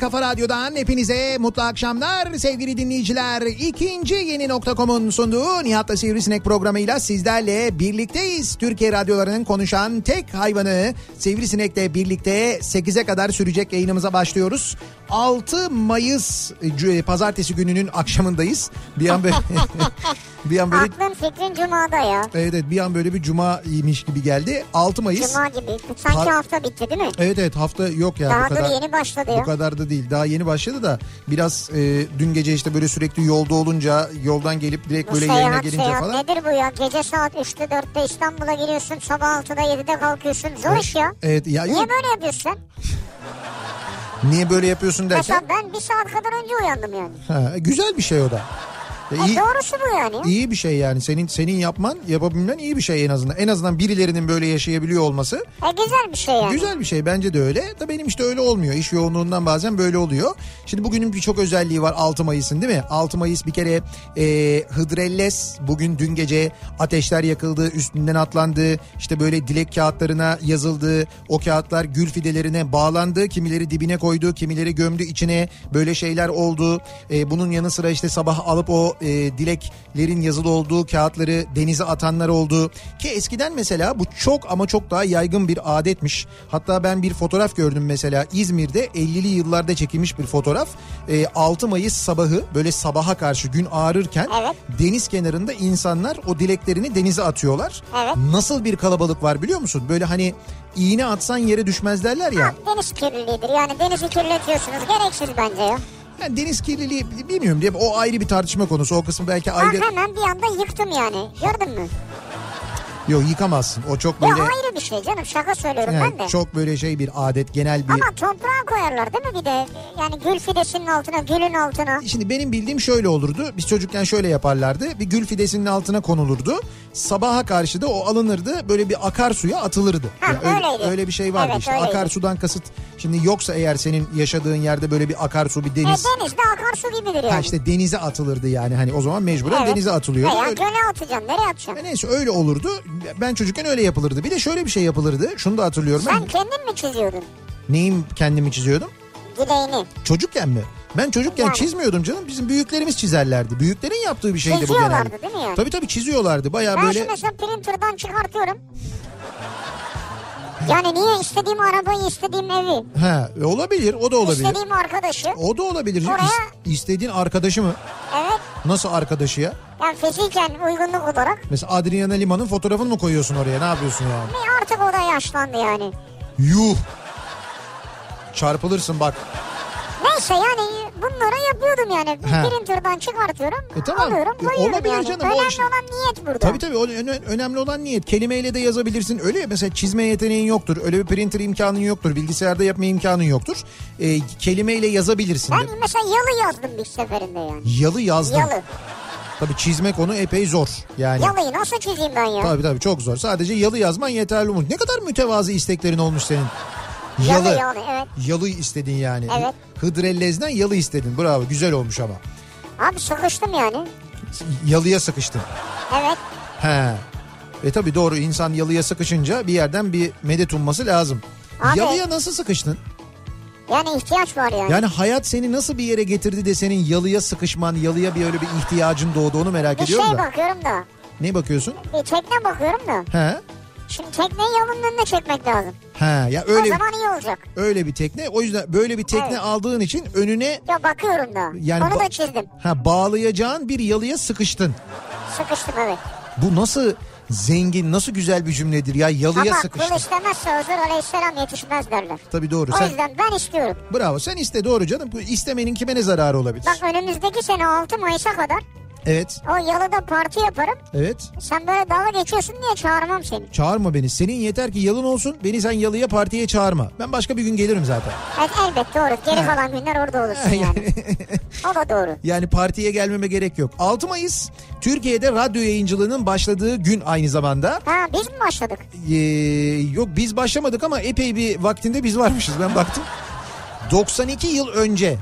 kafa radyodan hepinize mutlu akşamlar sevgili dinleyiciler. İkinci yeni nokta.com'un sunduğu Nihat'la Sivrisinek programıyla sizlerle birlikteyiz. Türkiye radyolarının konuşan tek hayvanı Sivrisinek'le birlikte 8'e kadar sürecek yayınımıza başlıyoruz. 6 Mayıs e, pazartesi gününün akşamındayız. Bir an böyle bir an böyle Aklın fikrin cumada ya. evet, evet bir an böyle bir cumaymış gibi geldi. 6 Mayıs. Cuma gibi. Sanki Ha- hafta bitti değil mi? Evet evet hafta yok ya. Daha bu kadar, yeni başladı Bu ya. kadar da değil. Daha yeni başladı da biraz e, dün gece işte böyle sürekli yolda olunca yoldan gelip direkt Bu böyle yayına seyahat gelince seyahat falan. nedir bu ya? Gece saat 3'te 4'te İstanbul'a giriyorsun. Sabah 6'da 7'de kalkıyorsun. Zor iş ya. Evet ya Niye yok. böyle yapıyorsun sen? Niye böyle yapıyorsun derken? Mesela ben bir saat kadar önce uyandım yani. Ha, güzel bir şey o da. E, E iyi, doğrusu bu yani. iyi bir şey yani. Senin senin yapman, yapabilmen iyi bir şey en azından. En azından birilerinin böyle yaşayabiliyor olması E güzel bir şey yani. Güzel bir şey bence de öyle. Da benim işte öyle olmuyor. İş yoğunluğundan bazen böyle oluyor. Şimdi bugünün birçok özelliği var 6 Mayıs'ın değil mi? 6 Mayıs bir kere e, Hıdrellez bugün dün gece ateşler yakıldı, üstünden atlandı. İşte böyle dilek kağıtlarına yazıldı. O kağıtlar gül fidelerine bağlandı. Kimileri dibine koydu, kimileri gömdü içine. Böyle şeyler oldu. E, bunun yanı sıra işte sabah alıp o e, dileklerin yazılı olduğu kağıtları denize atanlar oldu. Ki eskiden mesela bu çok ama çok daha yaygın bir adetmiş. Hatta ben bir fotoğraf gördüm mesela İzmir'de 50'li yıllarda çekilmiş bir fotoğraf. E, 6 Mayıs sabahı böyle sabaha karşı gün ağrırken Evet. deniz kenarında insanlar o dileklerini denize atıyorlar. Evet. Nasıl bir kalabalık var biliyor musun? Böyle hani iğne atsan yere düşmez derler ya. Ha, deniz kirliliğidir. Yani denizi kirletiyorsunuz. Gereksiz bence ya. Yani deniz kirliliği bilmiyorum diye o ayrı bir tartışma konusu. O kısmı belki Ben ayrı. hemen bir anda yıktım yani. Gördün mü? Yok yıkamazsın. O çok Ya böyle ayrı bir şey canım. Şaka söylüyorum yani ben de. çok böyle şey bir adet genel bir Ama toprağa koyarlar değil mi bir de? Yani gül fidesinin altına, gülün altına. Şimdi benim bildiğim şöyle olurdu. Biz çocukken şöyle yaparlardı. Bir gül fidesinin altına konulurdu. Sabaha karşı da o alınırdı. Böyle bir akarsuya atılırdı. Ha, öyle, öyleydi. öyle bir şey vardı Evet, işte. öyleydi. Akarsudan kasıt. Şimdi yoksa eğer senin yaşadığın yerde böyle bir akarsu, bir E, deniz. deniz de akarsu gibidir yani. Ha işte denize atılırdı yani. Hani o zaman mecburen Evet. denize atılıyordu. Veya Öyle- göle atacaksın. Nereye atacaksın? E Neyse öyle olurdu. Ben çocukken öyle yapılırdı. Bir de şöyle bir şey yapılırdı. Şunu da hatırlıyorum. Sen Ben kendin mi çiziyordun neyim kendimi çiziyordum? dileğini? Çocukken mi? Ben çocukken Yani. çizmiyordum canım. Bizim büyüklerimiz çizerlerdi. Büyüklerin yaptığı bir şeydi bu genelde. değil mi yani? Tabii tabii çiziyorlardı. Bayağı Ben böyle şimdi mesela printer'dan çıkartıyorum. Yani niye istediğim arabayı, istediğim evi, ha e, olabilir. O da olabilir. istediğim arkadaşı. O da olabilir. Oraya- İs- istediğin arkadaşı mı? Evet. Nasıl arkadaşı ya? Yani fiziken uygunluk olarak. Mesela Adriana Lima'nın fotoğrafını mı koyuyorsun oraya? Ne yapıyorsun yani? E artık o da yaşlandı yani. Yuh. Çarpılırsın bak. Neyse yani bunları yapıyordum yani. Ha. Printer'dan çıkartıyorum, E tamam. alıyorum, E koyuyorum olabilir yani. canım, o Önemli işte- olan niyet burada. Tabii tabii öne- önemli olan niyet. Kelimeyle de yazabilirsin. Öyle ya mesela çizme yeteneğin yoktur. Öyle bir printer imkanın yoktur. Bilgisayarda yapma imkanın yoktur. E, kelimeyle yazabilirsin. de. Ben mesela yalı yazdım bir seferinde yani. Yalı yazdım. Yalı. Tabii çizmek onu epey zor. Yani Yalıyı nasıl çizeyim ben ya? tabii tabii çok zor. Sadece yalı yazman yeterli olmuş. Ne kadar mütevazı isteklerin olmuş senin. Yalı yalı evet. Yalı istedin yani. Evet. Hıdrellez'den yalı istedin. Bravo güzel olmuş ama. Abi sıkıştım yani. Yalıya sıkıştın. Evet. He. E tabii doğru insan yalıya sıkışınca bir yerden bir medet umması lazım. Abi- Yalıya nasıl sıkıştın? Yani ihtiyaç var yani. Yani hayat seni nasıl bir yere getirdi de senin yalıya sıkışman, yalıya bir öyle bir ihtiyacın doğdu onu merak bir ediyorum şey da. bakıyorum da. Ne bakıyorsun? Bir tekne bakıyorum da. He. Şimdi tekneyi yolun önüne çekmek lazım. He ya o öyle zaman iyi olacak. öyle bir tekne. O yüzden böyle bir tekne Evet. aldığın için önüne Ya bakıyorum da. Yani Onu da çizdim. ha bağlayacağın bir yalıya sıkıştın. Sıkıştım evet. Bu nasıl zengin, nasıl güzel bir cümledir ya yalıya Ama sıkıştın. kul istemezse Hızır Aleyhisselam yetişmez derler. Tabii doğru. O Sen yüzden ben istiyorum. bravo. Sen iste doğru canım. Bu istemenin kime ne zararı olabilir? Bak önümüzdeki sene 6 Mayıs'a kadar Evet. o yalıda parti yaparım. Evet. Sen böyle dalga geçiyorsun diye çağırmam seni. Çağırma beni. Senin yeter ki yalın olsun. Beni sen yalıya partiye çağırma. Ben başka bir gün gelirim zaten. Evet elbet doğru. Geri kalan günler orada olursun yani. o da doğru. Yani partiye gelmeme gerek yok. 6 Mayıs Türkiye'de radyo yayıncılığının başladığı gün aynı zamanda. Ha biz mi başladık? Ee, yok biz başlamadık ama epey bir vaktinde biz varmışız ben baktım. 92 yıl önce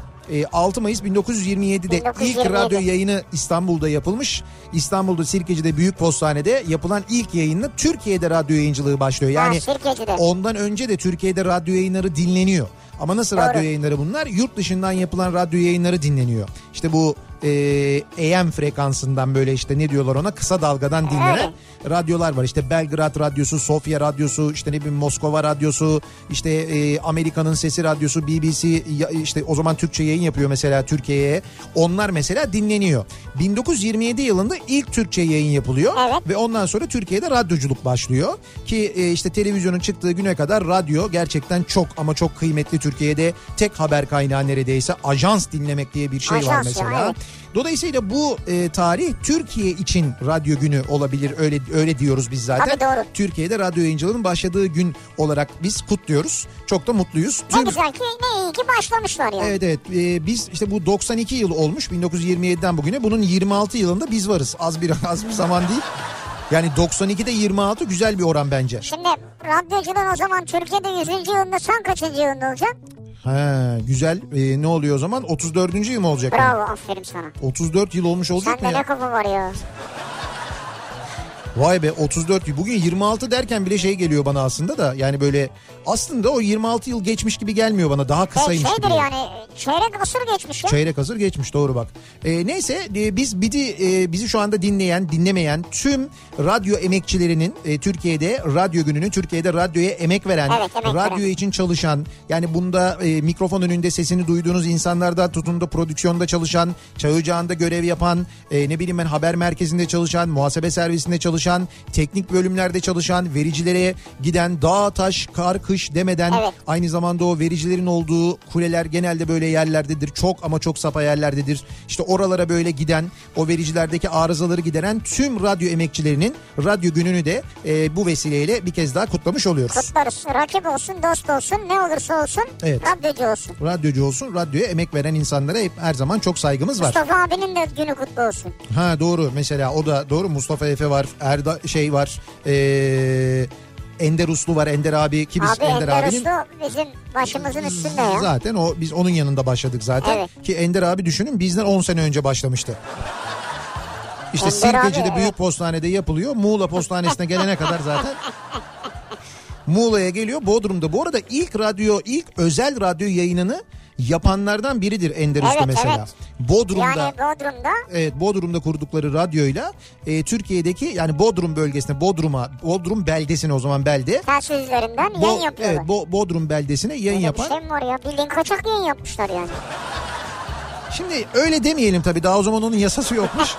6 Mayıs 1927'de ilk 1927. radyo yayını İstanbul'da yapılmış. İstanbul'da Sirkeci'de Büyük Postane'de yapılan ilk yayınla Türkiye'de radyo yayıncılığı başlıyor. Yani ha, ondan önce de Türkiye'de radyo yayınları dinleniyor. Ama nasıl Doğru. radyo yayınları bunlar? Yurt dışından yapılan radyo yayınları dinleniyor. İşte bu e, AM frekansından böyle işte ne diyorlar ona kısa dalgadan dinlenen radyolar var. İşte Belgrad Radyosu, Sofya Radyosu, işte ne bileyim Moskova Radyosu, işte e, Amerika'nın Sesi Radyosu, BBC ya- işte o zaman Türkçe yayın yapıyor mesela Türkiye'ye. Onlar mesela dinleniyor. 1927 yılında ilk Türkçe yayın yapılıyor Evet. ve ondan sonra Türkiye'de radyoculuk başlıyor. Ki e, işte televizyonun çıktığı güne kadar radyo gerçekten çok ama çok kıymetli Türkiye'de tek haber kaynağı neredeyse ajans dinlemek diye bir şey var Ajans ya, mesela. evet. Dolayısıyla bu e, tarih Türkiye için radyo günü olabilir öyle öyle diyoruz biz zaten. Tabii doğru. Türkiye'de radyo yayıncılığının başladığı gün olarak biz kutluyoruz. Çok da mutluyuz. Ne güzel ki ne iyi ki başlamışlar yani. Evet evet Ee, biz işte bu 92 yıl olmuş 1927'den bugüne bunun 26 yılında biz varız az bir az bir zaman değil. Yani 92'de 26 güzel bir oran bence. Şimdi radyoculuğun o zaman Türkiye'de 100. yılında sen kaçıncı yılında olacaksın? Ha güzel Ee, ne oluyor o zaman 34. yıl mı olacak? yani? Bravo aferin sana. 34 yıl olmuş olacak mı Sende ya? ne kafa var ya. Vay be 34 yıl. Bugün 26 derken bile şey geliyor bana aslında da yani böyle aslında o 26 yıl geçmiş gibi gelmiyor bana daha E, kısaymış şeydir gibi. yani çeyrek asır geçmiş ya. Çeyrek hazır geçmiş doğru bak. Ee, neyse e, biz bizi, e, bizi şu anda dinleyen dinlemeyen tüm radyo emekçilerinin e, Türkiye'de radyo gününü Türkiye'de radyoya emek veren Evet, emek radyo veren. için çalışan yani bunda e, mikrofon önünde sesini duyduğunuz insanlardan tutun da prodüksiyonda çalışan çay ocağında görev yapan e, ne bileyim ben haber merkezinde çalışan muhasebe servisinde çalışan teknik bölümlerde çalışan vericilere giden dağ taş kar kış demeden Evet. Aynı zamanda o vericilerin olduğu kuleler genelde böyle yerlerdedir. Çok ama çok sapa yerlerdedir. İşte oralara böyle giden o vericilerdeki arızaları gideren tüm radyo emekçilerinin radyo gününü de e, bu vesileyle bir kez daha kutlamış oluyoruz. Kutlarız. Rakip olsun, dost olsun, ne olursa olsun Evet. radyocu olsun. Radyocu olsun, radyoya emek veren insanlara hep her zaman çok saygımız var. Mustafa abinin de günü kutlu olsun. Ha doğru mesela o da doğru Mustafa Efe var, Erda şey var. Ee, Ender Uslu var, Ender abi ki biz Abi Ender, Ender abinin Uslu bizim başımızın üstünde ya. Zaten o biz onun yanında başladık zaten. Evet. Ki Ender abi düşünün bizden 10 sene önce başlamıştı. İşte Ender abi, Sirkeci'de büyük evet. postanede yapılıyor. Muğla postanesine gelene kadar zaten Muğla'ya geliyor. Bodrum'da bu arada ilk radyo, ilk özel radyo yayınını yapanlardan biridir Ender Usta Evet, mesela. evet. Bodrum'da Yani Bodrum'da Evet Bodrum'da kurdukları radyoyla e, Türkiye'deki yani Bodrum bölgesine Bodrum'a Bodrum beldesine o zaman belde telsiz üzerinden Bo- yayın yapıyorlar. evet Bo- Bodrum beldesine yayın Öyle yapan Bir şey mi var ya? Bildiğin kaçak yayın yapmışlar yani. Şimdi öyle demeyelim tabii daha o zaman onun yasası yokmuş.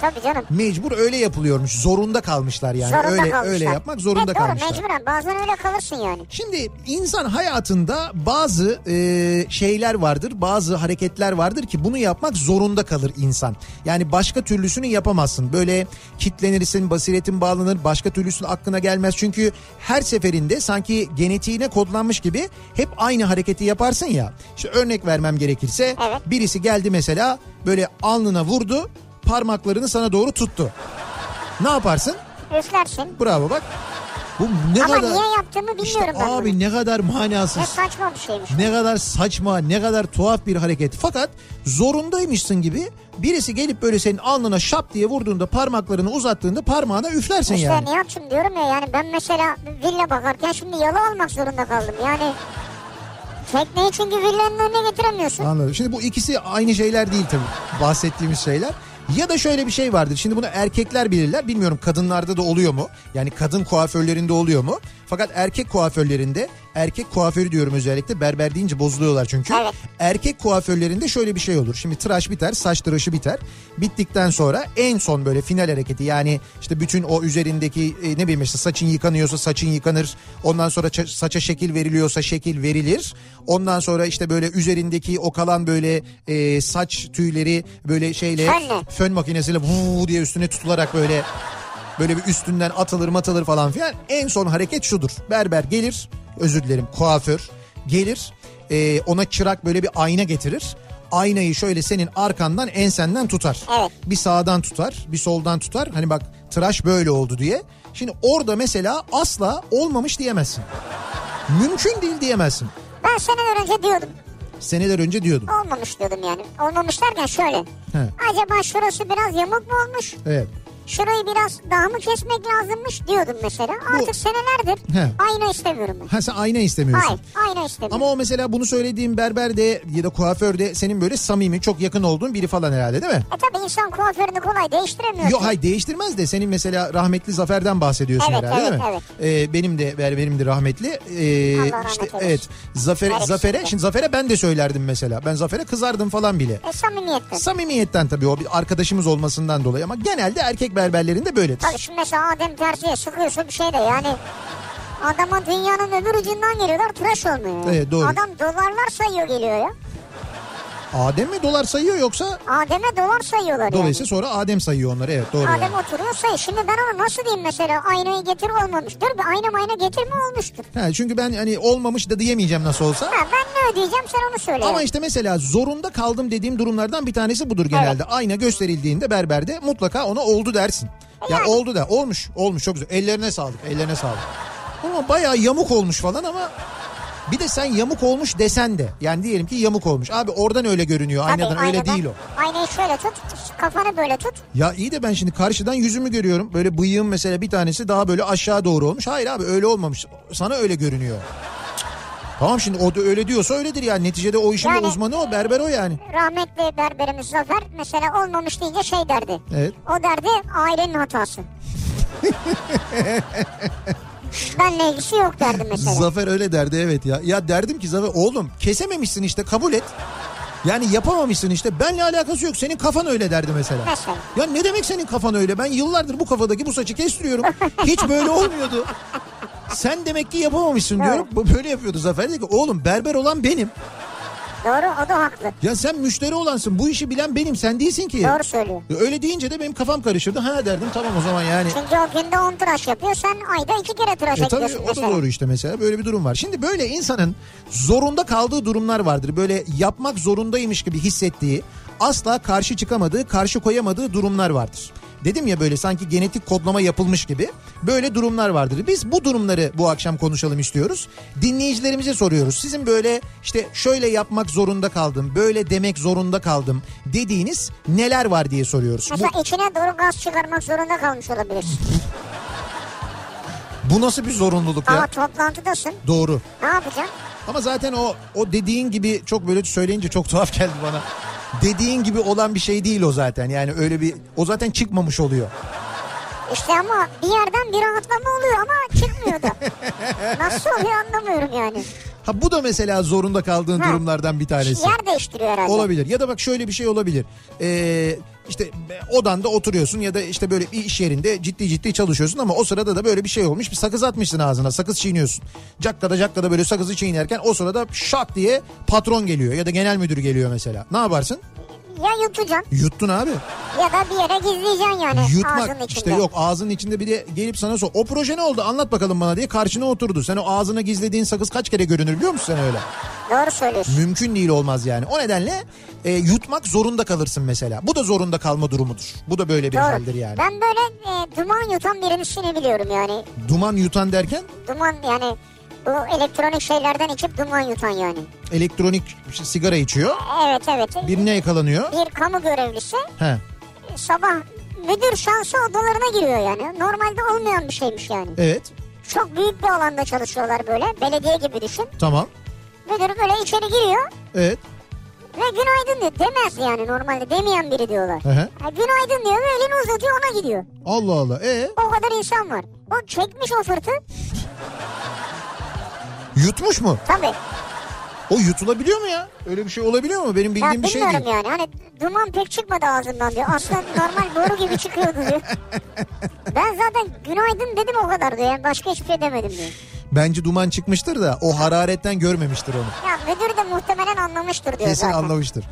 Tabii canım. Mecbur öyle yapılıyormuş. Zorunda kalmışlar yani. Zorunda öyle kalmışlar. öyle yapmak zorunda evet, doğru, kalmışlar. mecburen bazen öyle kalırsın yani. Şimdi insan hayatında bazı e, şeyler vardır, bazı hareketler vardır ki bunu yapmak zorunda kalır insan. Yani başka türlüsünü yapamazsın. Böyle kitlenirsin, basiretin bağlanır, başka türlüsünün aklına gelmez. Çünkü her seferinde sanki genetiğine kodlanmış gibi hep aynı hareketi yaparsın ya. İşte örnek vermem gerekirse Evet. birisi geldi mesela böyle alnına vurdu. Parmaklarını sana doğru tuttu. Ne yaparsın? Üflersin. Bravo bak. Bu ne Ama kadar... niye yaptığımı bilmiyorum İşte ben abi bunu. ne kadar Ne manasız. saçma bir şeymiş. Ne kadar saçma, ne kadar tuhaf bir hareket. Fakat zorundaymışsın gibi birisi gelip böyle senin alnına şap diye vurduğunda parmaklarını uzattığında parmağına üflersin İşte yani. Nihat'cığım diyorum ya yani ben mesela villa bakarken şimdi yalı almak zorunda kaldım. Yani tekneyi çünkü villanın önüne getiremiyorsun. Anladım. Şimdi bu ikisi aynı şeyler değil tabii bahsettiğimiz şeyler. Ya da şöyle bir şey vardır. Şimdi bunu erkekler bilirler. Bilmiyorum kadınlarda da oluyor mu? Yani kadın kuaförlerinde oluyor mu? Fakat erkek kuaförlerinde, erkek kuaförü diyorum özellikle berber deyince bozuluyorlar çünkü. Evet. Erkek kuaförlerinde şöyle bir şey olur. Şimdi tıraş biter, saç tıraşı biter. Bittikten sonra en son böyle final hareketi yani işte bütün o üzerindeki e, ne bileyim işte saçın yıkanıyorsa saçın yıkanır. Ondan sonra ça- saça şekil veriliyorsa şekil verilir. Ondan sonra işte böyle üzerindeki o kalan böyle e, saç tüyleri böyle şeyle fön makinesiyle vuu diye üstüne tutularak böyle böyle bir üstünden atılır matılır falan filan. En son hareket şudur. Berber gelir özür dilerim kuaför gelir e, ona çırak böyle bir ayna getirir. Aynayı şöyle senin arkandan ensenden tutar. Evet. Bir sağdan tutar bir soldan tutar. Hani bak tıraş böyle oldu diye. Şimdi orada mesela asla olmamış diyemezsin. Mümkün değil diyemezsin. Ben seneler önce diyordum. Seneler önce diyordum. Olmamış diyordum yani. Olmamış derken şöyle. He. Acaba şurası biraz yamuk mu olmuş? Evet. Şurayı biraz daha mı kesmek lazımmış diyordum mesela. Artık senelerdir He. ayna istemiyorum ben. Ha sen ayna istemiyorsun. Hayır ayna istemiyorum. Ama o mesela bunu söylediğim berberde ya da kuaförde senin böyle samimi çok yakın olduğun biri falan herhalde değil mi? E tabi insan kuaförünü kolay değiştiremiyor. Yok hayır değiştirmez de senin mesela rahmetli Zafer'den bahsediyorsun Evet, herhalde evet, değil mi? Ee, benim de benim de rahmetli. Ee, Allah rahmet işte eylesin. evet Zafer Her Zafer'e de. şimdi Zafer'e ben de söylerdim mesela. Ben Zafer'e kızardım falan bile. E samimiyetten. Samimiyetten tabii o bir arkadaşımız olmasından dolayı ama genelde erkek berberlerinde böyledir. Tabii şimdi mesela Adem Terzi'ye sıkıyorsun bir şey de yani adama dünyanın öbür ucundan geliyorlar tıraş olmuyor. Evet, doğru. Adam dolarlar sayıyor geliyor ya. Adem mi dolar sayıyor yoksa Adem'e dolar sayıyorlar dolayısıyla sonra Adem sayıyor onları evet doğru yani. yani. Adem oturuyor sayıyor. Şimdi ben ona nasıl diyeyim mesela aynayı getir olmamış. Dur bir ayna mayna getirme olmuştur. Ha, çünkü ben hani olmamış da diyemeyeceğim nasıl olsa. Ha, ben ne ödeyeceğim sen onu söyle. Ama işte mesela zorunda kaldım dediğim durumlardan bir tanesi budur genelde. Ayna gösterildiğinde berberde mutlaka ona oldu dersin. Ya Yani. oldu da olmuş olmuş çok güzel ellerine sağlık ellerine sağlık. Ama bayağı yamuk olmuş falan ama bir de sen yamuk olmuş desen de yani diyelim ki yamuk olmuş. Abi oradan öyle görünüyor Tabii, aynadan öyle aynadan. değil o. Aynayı şöyle tut kafanı böyle tut. Ya iyi de ben şimdi karşıdan yüzümü görüyorum. Böyle bıyığım mesela bir tanesi daha böyle aşağı doğru olmuş. Hayır abi öyle olmamış. Sana öyle görünüyor. Tamam şimdi o da öyle diyorsa öyledir yani. Neticede o işin Yani- uzmanı o berber o yani. Rahmetli berberimiz Zafer mesela olmamış deyince şey derdi. Evet. O derdi ailenin hatası. Benle ilgisi yok derdi mesela. Zafer öyle derdi evet ya. Ya derdim ki Zafer oğlum kesememişsin işte kabul et. Yani yapamamışsın işte benle alakası yok senin kafan öyle derdi mesela. Mesela. Ya ne demek senin kafan öyle ben yıllardır bu kafadaki bu saçı kestiriyorum. Hiç böyle olmuyordu. Sen demek ki yapamamışsın diyorum. Böyle yapıyordu Zafer dedi ki oğlum berber olan benim. Doğru o da haklı. Ya sen müşteri olansın bu işi bilen benim sen değilsin ki. Doğru söylüyor. Öyle deyince de benim kafam karışırdı. Ha derdim tamam o zaman yani. Çünkü o günde 10 tıraş yapıyor sen ayda 2 kere tıraş E tabii ediyorsun o da doğru işte mesela böyle bir durum var. Şimdi böyle insanın zorunda kaldığı durumlar vardır. Böyle yapmak zorundaymış gibi hissettiği, asla karşı çıkamadığı, karşı koyamadığı durumlar vardır. Dedim ya böyle sanki genetik kodlama yapılmış gibi böyle durumlar vardır. Biz bu durumları bu akşam konuşalım istiyoruz. Dinleyicilerimize soruyoruz. Sizin böyle işte şöyle yapmak zorunda kaldım, böyle demek zorunda kaldım dediğiniz neler var diye soruyoruz. Bu, Mesela içine doğru gaz çıkarmak zorunda kalmış olabilirsin. bu nasıl bir zorunluluk ya? Ama toplantıdasın. Doğru. Ne yapacaksın? Ama zaten o o dediğin gibi çok böyle söyleyince çok tuhaf geldi bana. Dediğin gibi olan bir şey değil o zaten. Yani öyle bir o zaten çıkmamış oluyor. İşte ama bir yerden bir rahatlama oluyor ama çıkmıyor da. Nasıl oluyor anlamıyorum yani. Ha bu da mesela zorunda kaldığın Ha. durumlardan bir tanesi. Yer değiştiriyor herhalde. Olabilir. Ya da bak şöyle bir şey olabilir. Ee, işte odanda oturuyorsun ya da işte böyle bir iş yerinde ciddi ciddi çalışıyorsun ama o sırada da böyle bir şey olmuş. Bir sakız atmışsın ağzına. Sakız çiğniyorsun. Cakkada cakkada böyle sakızı çiğnerken o sırada şak diye patron geliyor ya da genel müdür geliyor mesela. Ne yaparsın? Ya yutacaksın Yuttun abi. ya da bir yere gizleyeceksin yani ağzının Yutmak içinde. işte yok ağzının içinde bir de gelip sana sor. O proje ne oldu anlat bakalım bana diye karşına oturdu. Sen o ağzına gizlediğin sakız kaç kere görünür biliyor musun sen öyle? Doğru söylüyorsun. Mümkün değil olmaz yani. O nedenle e, yutmak zorunda kalırsın mesela. Bu da zorunda kalma durumudur. Bu da böyle bir haldir Doğru. yani. Ben böyle e, duman yutan birisini biliyorum yani. Duman yutan derken Duman yani bu elektronik şeylerden içip duman yutan yani. elektronik sigara içiyor. Evet evet. Birine yakalanıyor. Bir kamu görevlisi He. sabah müdür şansı odalarına giriyor yani. Normalde olmayan bir şeymiş yani. Evet. Çok büyük bir alanda çalışıyorlar böyle. Belediye gibi düşün. Tamam. Müdür böyle içeri giriyor Evet. ve günaydın diyor. Demez yani normalde demeyen biri diyorlar. Hı hı. Ha, günaydın diyor ve elini uzatıyor ona gidiyor. Allah Allah. E O kadar insan var. O çekmiş o fırtı. Yutmuş mu? Tabii. O yutulabiliyor mu ya? Öyle bir şey olabiliyor mu? Benim Ya bildiğim bir şey bilmiyorum değil. yani. Hani duman pek çıkmadı ağzından diyor. Aslında normal boru gibi çıkıyordu diyor. Ben zaten günaydın dedim o kadar diyor. Yani başka hiçbir şey demedim diyor. Bence duman çıkmıştır da o hararetten görmemiştir onu. Ya müdür de muhtemelen anlamıştır diyor Kesin zaten. anlamıştır.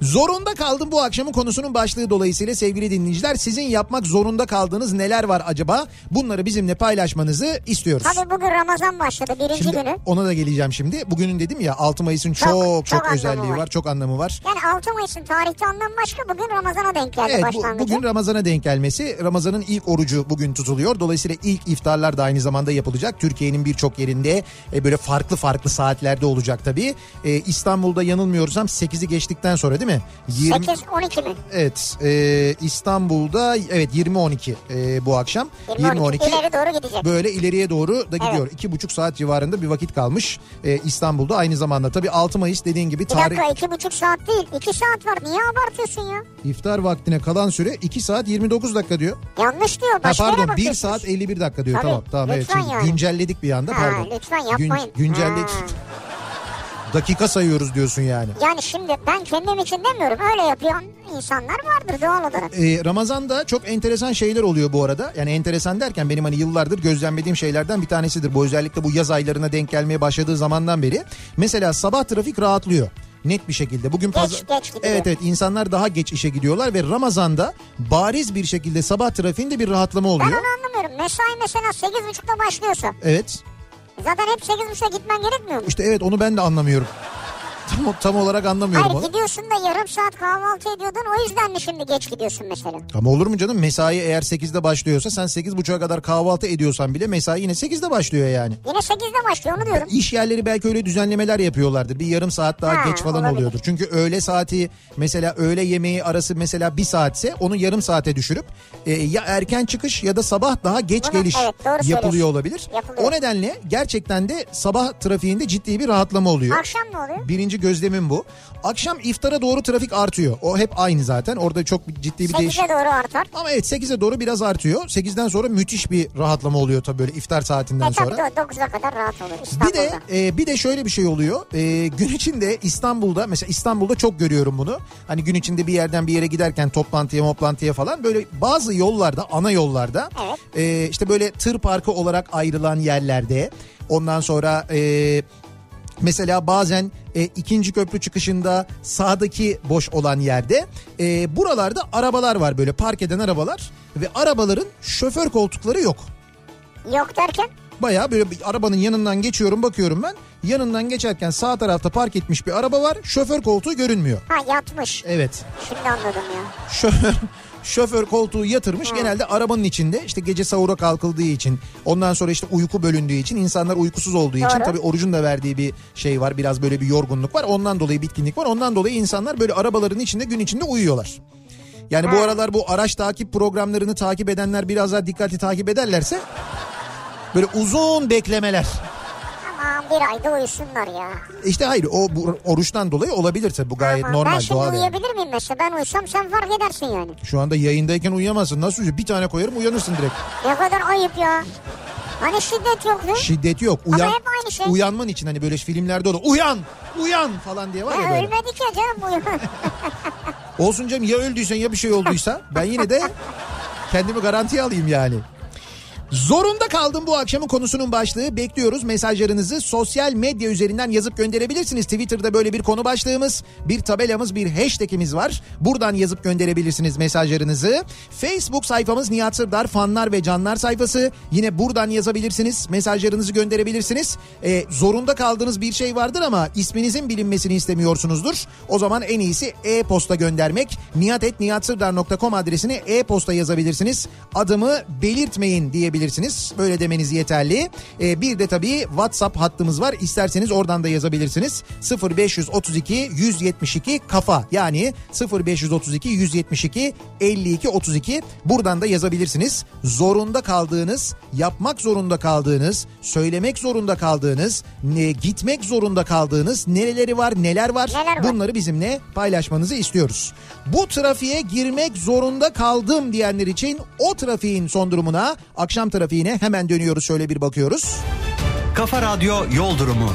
Zorunda kaldım bu akşamın konusunun başlığı dolayısıyla sevgili dinleyiciler sizin yapmak zorunda kaldığınız neler var acaba? Bunları bizimle paylaşmanızı istiyoruz. Tabii bugün Ramazan başladı birinci Şimdi günü. ona da geleceğim şimdi. Bugünün dedim ya 6 Mayıs'ın çok Çok, çok, çok özelliği var. var. çok anlamı var. Yani 6 Mayıs'ın tarihte anlamı başka bugün Ramazan'a denk geldi Evet bu, başlangıcı. bugün Ramazan'a denk gelmesi. Ramazan'ın ilk orucu bugün tutuluyor. Dolayısıyla ilk iftarlar da aynı zamanda yapılacak. Türkiye'nin birçok yerinde e, böyle farklı farklı saatlerde olacak tabii. E, İstanbul'da yanılmıyorsam 8'i geçtikten sonra değil mi? 20, 8-12 mi? Evet e, İstanbul'da evet 20-12 e, bu akşam. 20-12 ileri doğru gidecek. Böyle ileriye doğru da gidiyor. İki buçuk saat civarında bir vakit kalmış e, İstanbul'da aynı zamanda. Tabii 6 Mayıs dediğin gibi Bir tarih dakika iki buçuk saat değil. 2 saat var. Niye abartıyorsun ya? iftar vaktine kalan süre 2 saat 29 dakika diyor. Yanlış diyor. Ha, Başka yere pardon 1 bakıyorsunuz. saat 51 dakika diyor. Tabii, tamam tamam evet lütfen şimdi yani. güncelledik bir anda Ha, pardon. lütfen yapmayın. güncelledik. Ha. Dakika sayıyoruz diyorsun yani. Yani şimdi ben kendim için demiyorum. Öyle yapıyor insanlar vardır doğal olarak. Ee, Ramazan'da çok enteresan şeyler oluyor bu arada. Yani enteresan derken benim hani yıllardır gözlemlediğim şeylerden bir tanesidir. Bu özellikle bu yaz aylarına denk gelmeye başladığı zamandan beri. Mesela sabah trafik rahatlıyor. Net bir şekilde. Bugün Geç, pazar- geç gidiyor. Evet evet insanlar daha geç işe gidiyorlar ve Ramazan'da bariz bir şekilde sabah trafiğinde bir rahatlama Ben oluyor. onu anlamıyorum. Mesai mesela 8.30'da başlıyorsa Evet. Zaten hep 8.30'da gitmen gerekmiyor mu? İşte evet onu ben de anlamıyorum. Tam, tam olarak anlamıyorum Hayır gidiyorsun da yarım saat kahvaltı ediyordun o yüzden mi şimdi geç gidiyorsun mesela? Ama olur mu canım mesai eğer 8'de başlıyorsa sen 8.30'a kadar kahvaltı ediyorsan bile mesai yine 8'de başlıyor yani. Yine 8'de başlıyor onu diyorum. İş yerleri belki öyle düzenlemeler yapıyorlardır. Bir yarım saat daha Ha, geç falan olabilir. oluyordur. Çünkü öğle saati mesela öğle yemeği arası mesela bir saatse onu yarım saate düşürüp e, ya erken çıkış ya da sabah daha geç Bunu- geliş evet, yapılıyor olabilir. Yapılıyor. O nedenle gerçekten de sabah trafiğinde ciddi bir rahatlama oluyor. Akşam ne oluyor? Birinci gözlemim bu. Akşam iftara doğru trafik artıyor. O hep aynı zaten. Orada çok ciddi bir değişim. 8'e doğru artar. Ama evet 8'e doğru biraz artıyor. 8'den sonra müthiş bir rahatlama oluyor tabii böyle iftar saatinden E tabii sonra. doğru, 9'a kadar rahat olur Bir İstanbul'da. de e, bir de şöyle bir şey oluyor. E, gün içinde İstanbul'da mesela İstanbul'da çok görüyorum bunu. Hani gün içinde bir yerden bir yere giderken toplantıya toplantıya falan böyle bazı yollarda ana yollarda Evet. e, işte böyle tır parkı olarak ayrılan yerlerde ondan sonra e, Mesela bazen e, ikinci köprü çıkışında sağdaki boş olan yerde e, buralarda arabalar var böyle park eden arabalar ve arabaların şoför koltukları yok. Yok derken Bayağı böyle bir arabanın yanından geçiyorum bakıyorum ben. Yanından geçerken sağ tarafta park etmiş bir araba var. Şoför koltuğu görünmüyor. ha yatmış. Evet. Şimdi anladım ya. Şoför şoför koltuğu yatırmış. Genelde arabanın içinde işte gece sahura kalkıldığı için ondan sonra işte uyku bölündüğü için insanlar uykusuz olduğu için Doğru. tabii orucun da verdiği bir şey var. Biraz böyle bir yorgunluk var. Ondan dolayı bitkinlik var. Ondan dolayı insanlar böyle arabaların içinde gün içinde uyuyorlar. Yani bu aralar bu araç takip programlarını takip edenler biraz daha dikkatli takip ederlerse böyle uzun beklemeler. Aman bir ayda uyusunlar ya. İşte hayır o bu oruçtan dolayı olabilir tabii bu gayet Aman, normal ben şimdi doğal yani. uyuyabilir miyim mesela? Ben uyusam sen fark edersin yani. Şu anda yayındayken uyuyamazsın. Nasıl uyuyor? Bir tane koyarım uyanırsın direkt. Ne kadar ayıp ya. Hani şiddet yoktu. Şiddet yok. Ama Uyan, hep aynı şey. Uyanman için hani böyle filmlerde olur. Uyan! Uyan! falan diye var ya Ya böyle. ölmedik ya canım uyu. Olsun canım ya öldüysen ya bir şey olduysa ben yine de kendimi garantiye alayım yani. Zorunda kaldım bu akşamın konusunun başlığı. Bekliyoruz mesajlarınızı sosyal medya üzerinden yazıp gönderebilirsiniz. Twitter'da böyle bir konu başlığımız, bir tabelamız, bir hashtagimiz var. Buradan yazıp gönderebilirsiniz mesajlarınızı. Facebook sayfamız Nihat Sırdar fanlar ve canlar sayfası. Yine buradan yazabilirsiniz. Mesajlarınızı gönderebilirsiniz. Ee, zorunda kaldığınız bir şey vardır ama isminizin bilinmesini istemiyorsunuzdur. O zaman en iyisi e-posta göndermek. nihatetnihatsırdar.com adresine e-posta yazabilirsiniz. Adımı belirtmeyin diyebilirsiniz. Böyle demeniz yeterli. Ee, bir de tabii WhatsApp hattımız var. İsterseniz oradan da yazabilirsiniz. 0532 172 kafa yani 0532 172 52 32 buradan da yazabilirsiniz. Zorunda kaldığınız, yapmak zorunda kaldığınız, söylemek zorunda kaldığınız, ne, gitmek zorunda kaldığınız nereleri var, neler var? Neler var? Bunları bizimle paylaşmanızı istiyoruz. Bu trafiğe girmek zorunda kaldım diyenler için o trafiğin son durumuna, akşam trafiğine hemen dönüyoruz şöyle bir bakıyoruz. Kafa Radyo Yol Durumu.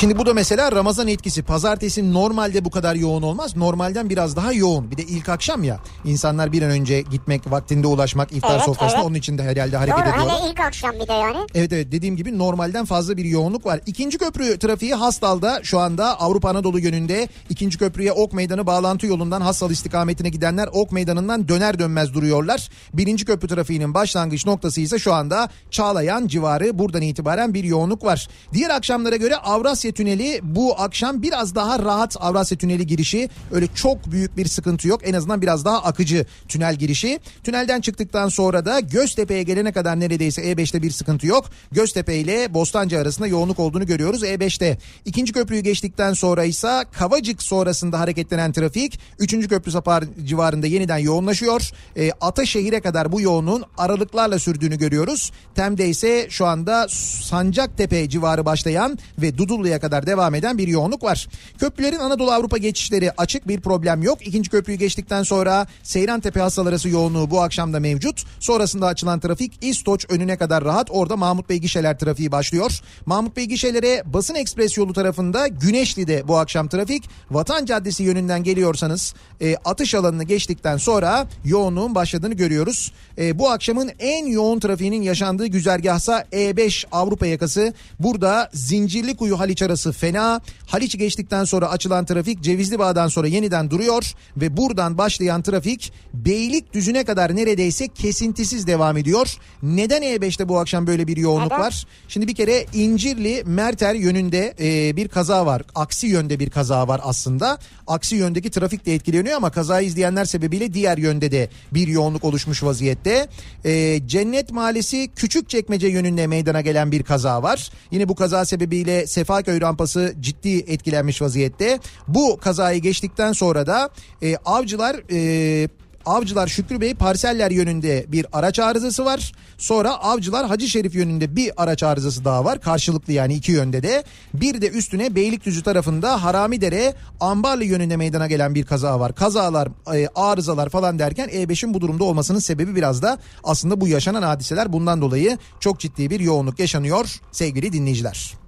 Şimdi bu da mesela Ramazan etkisi. Pazartesi normalde bu kadar yoğun olmaz. Normalden biraz daha yoğun. Bir de ilk akşam ya. İnsanlar bir an önce gitmek, vaktinde ulaşmak iftar Evet, sofrasına evet. onun için de herhalde hareket Doğru ediyorlar. hele ilk akşam bir de yani. Evet evet dediğim gibi normalden fazla bir yoğunluk var. İkinci köprü trafiği Hastal'da şu anda Avrupa Anadolu yönünde ikinci köprüye Ok Meydanı bağlantı yolundan Hastal istikametine gidenler Ok Meydanı'ndan döner dönmez duruyorlar. Birinci köprü trafiğinin başlangıç noktası ise şu anda Çağlayan civarı buradan itibaren bir yoğunluk var. Diğer akşamlara göre Avrasya Tüneli bu akşam biraz daha rahat Avrasya Tüneli girişi öyle çok büyük bir sıkıntı yok. En azından biraz daha akıcı tünel girişi. Tünelden çıktıktan sonra da Göztepe'ye gelene kadar neredeyse E5'te bir sıkıntı yok. Göztepe ile Bostancı arasında yoğunluk olduğunu görüyoruz E5'te. İkinci köprüyü geçtikten sonra ise Kavacık sonrasında hareketlenen trafik 3. köprü sapar civarında yeniden yoğunlaşıyor. E, Ataşehir'e kadar bu yoğunluğun aralıklarla sürdüğünü görüyoruz. Tem'de ise şu anda Sancaktepe civarı başlayan ve Dudullu'ya kadar devam eden bir yoğunluk var. Köprülerin Anadolu Avrupa geçişleri açık bir problem yok. İkinci köprüyü geçtikten sonra Seyrantepe Hastal arası yoğunluğu bu akşam da mevcut. Sonrasında açılan trafik İstoç önüne kadar rahat. Orada Mahmut Bey gişeler trafiği başlıyor. Mahmut Bey gişelere basın ekspres yolu tarafında Güneşli'de bu akşam trafik. Vatan Caddesi yönünden geliyorsanız e, atış alanını geçtikten sonra yoğunluğun başladığını görüyoruz. E, bu akşamın en yoğun trafiğinin yaşandığı güzergahsa E5 Avrupa yakası. Burada Zincirlikuyu Haliç arası fena. Haliç'i geçtikten sonra açılan trafik Cevizli Bağ'dan sonra yeniden duruyor ve buradan başlayan trafik Beylikdüzü'ne kadar neredeyse kesintisiz devam ediyor. Neden E5'te bu akşam böyle bir yoğunluk Neden? var? Şimdi bir kere İncirli Merter yönünde e, bir kaza var. Aksi yönde bir kaza var aslında. Aksi yöndeki trafik de etkileniyor ama kazayı izleyenler sebebiyle diğer yönde de bir yoğunluk oluşmuş vaziyette. E, Cennet Mahallesi Küçükçekmece yönünde meydana gelen bir kaza var. Yine bu kaza sebebiyle Sefaköy rampası ciddi etkilenmiş vaziyette. Bu kazayı geçtikten sonra da e, avcılar... E, Avcılar Şükrü Bey parseller yönünde bir araç arızası var. Sonra Avcılar Hacı Şerif yönünde bir araç arızası daha var. Karşılıklı yani iki yönde de. Bir de üstüne Beylikdüzü tarafında Haramidere Ambarlı yönünde meydana gelen bir kaza var. Kazalar, e, arızalar falan derken E5'in bu durumda olmasının sebebi biraz da aslında bu yaşanan hadiseler bundan dolayı çok ciddi bir yoğunluk yaşanıyor sevgili dinleyiciler.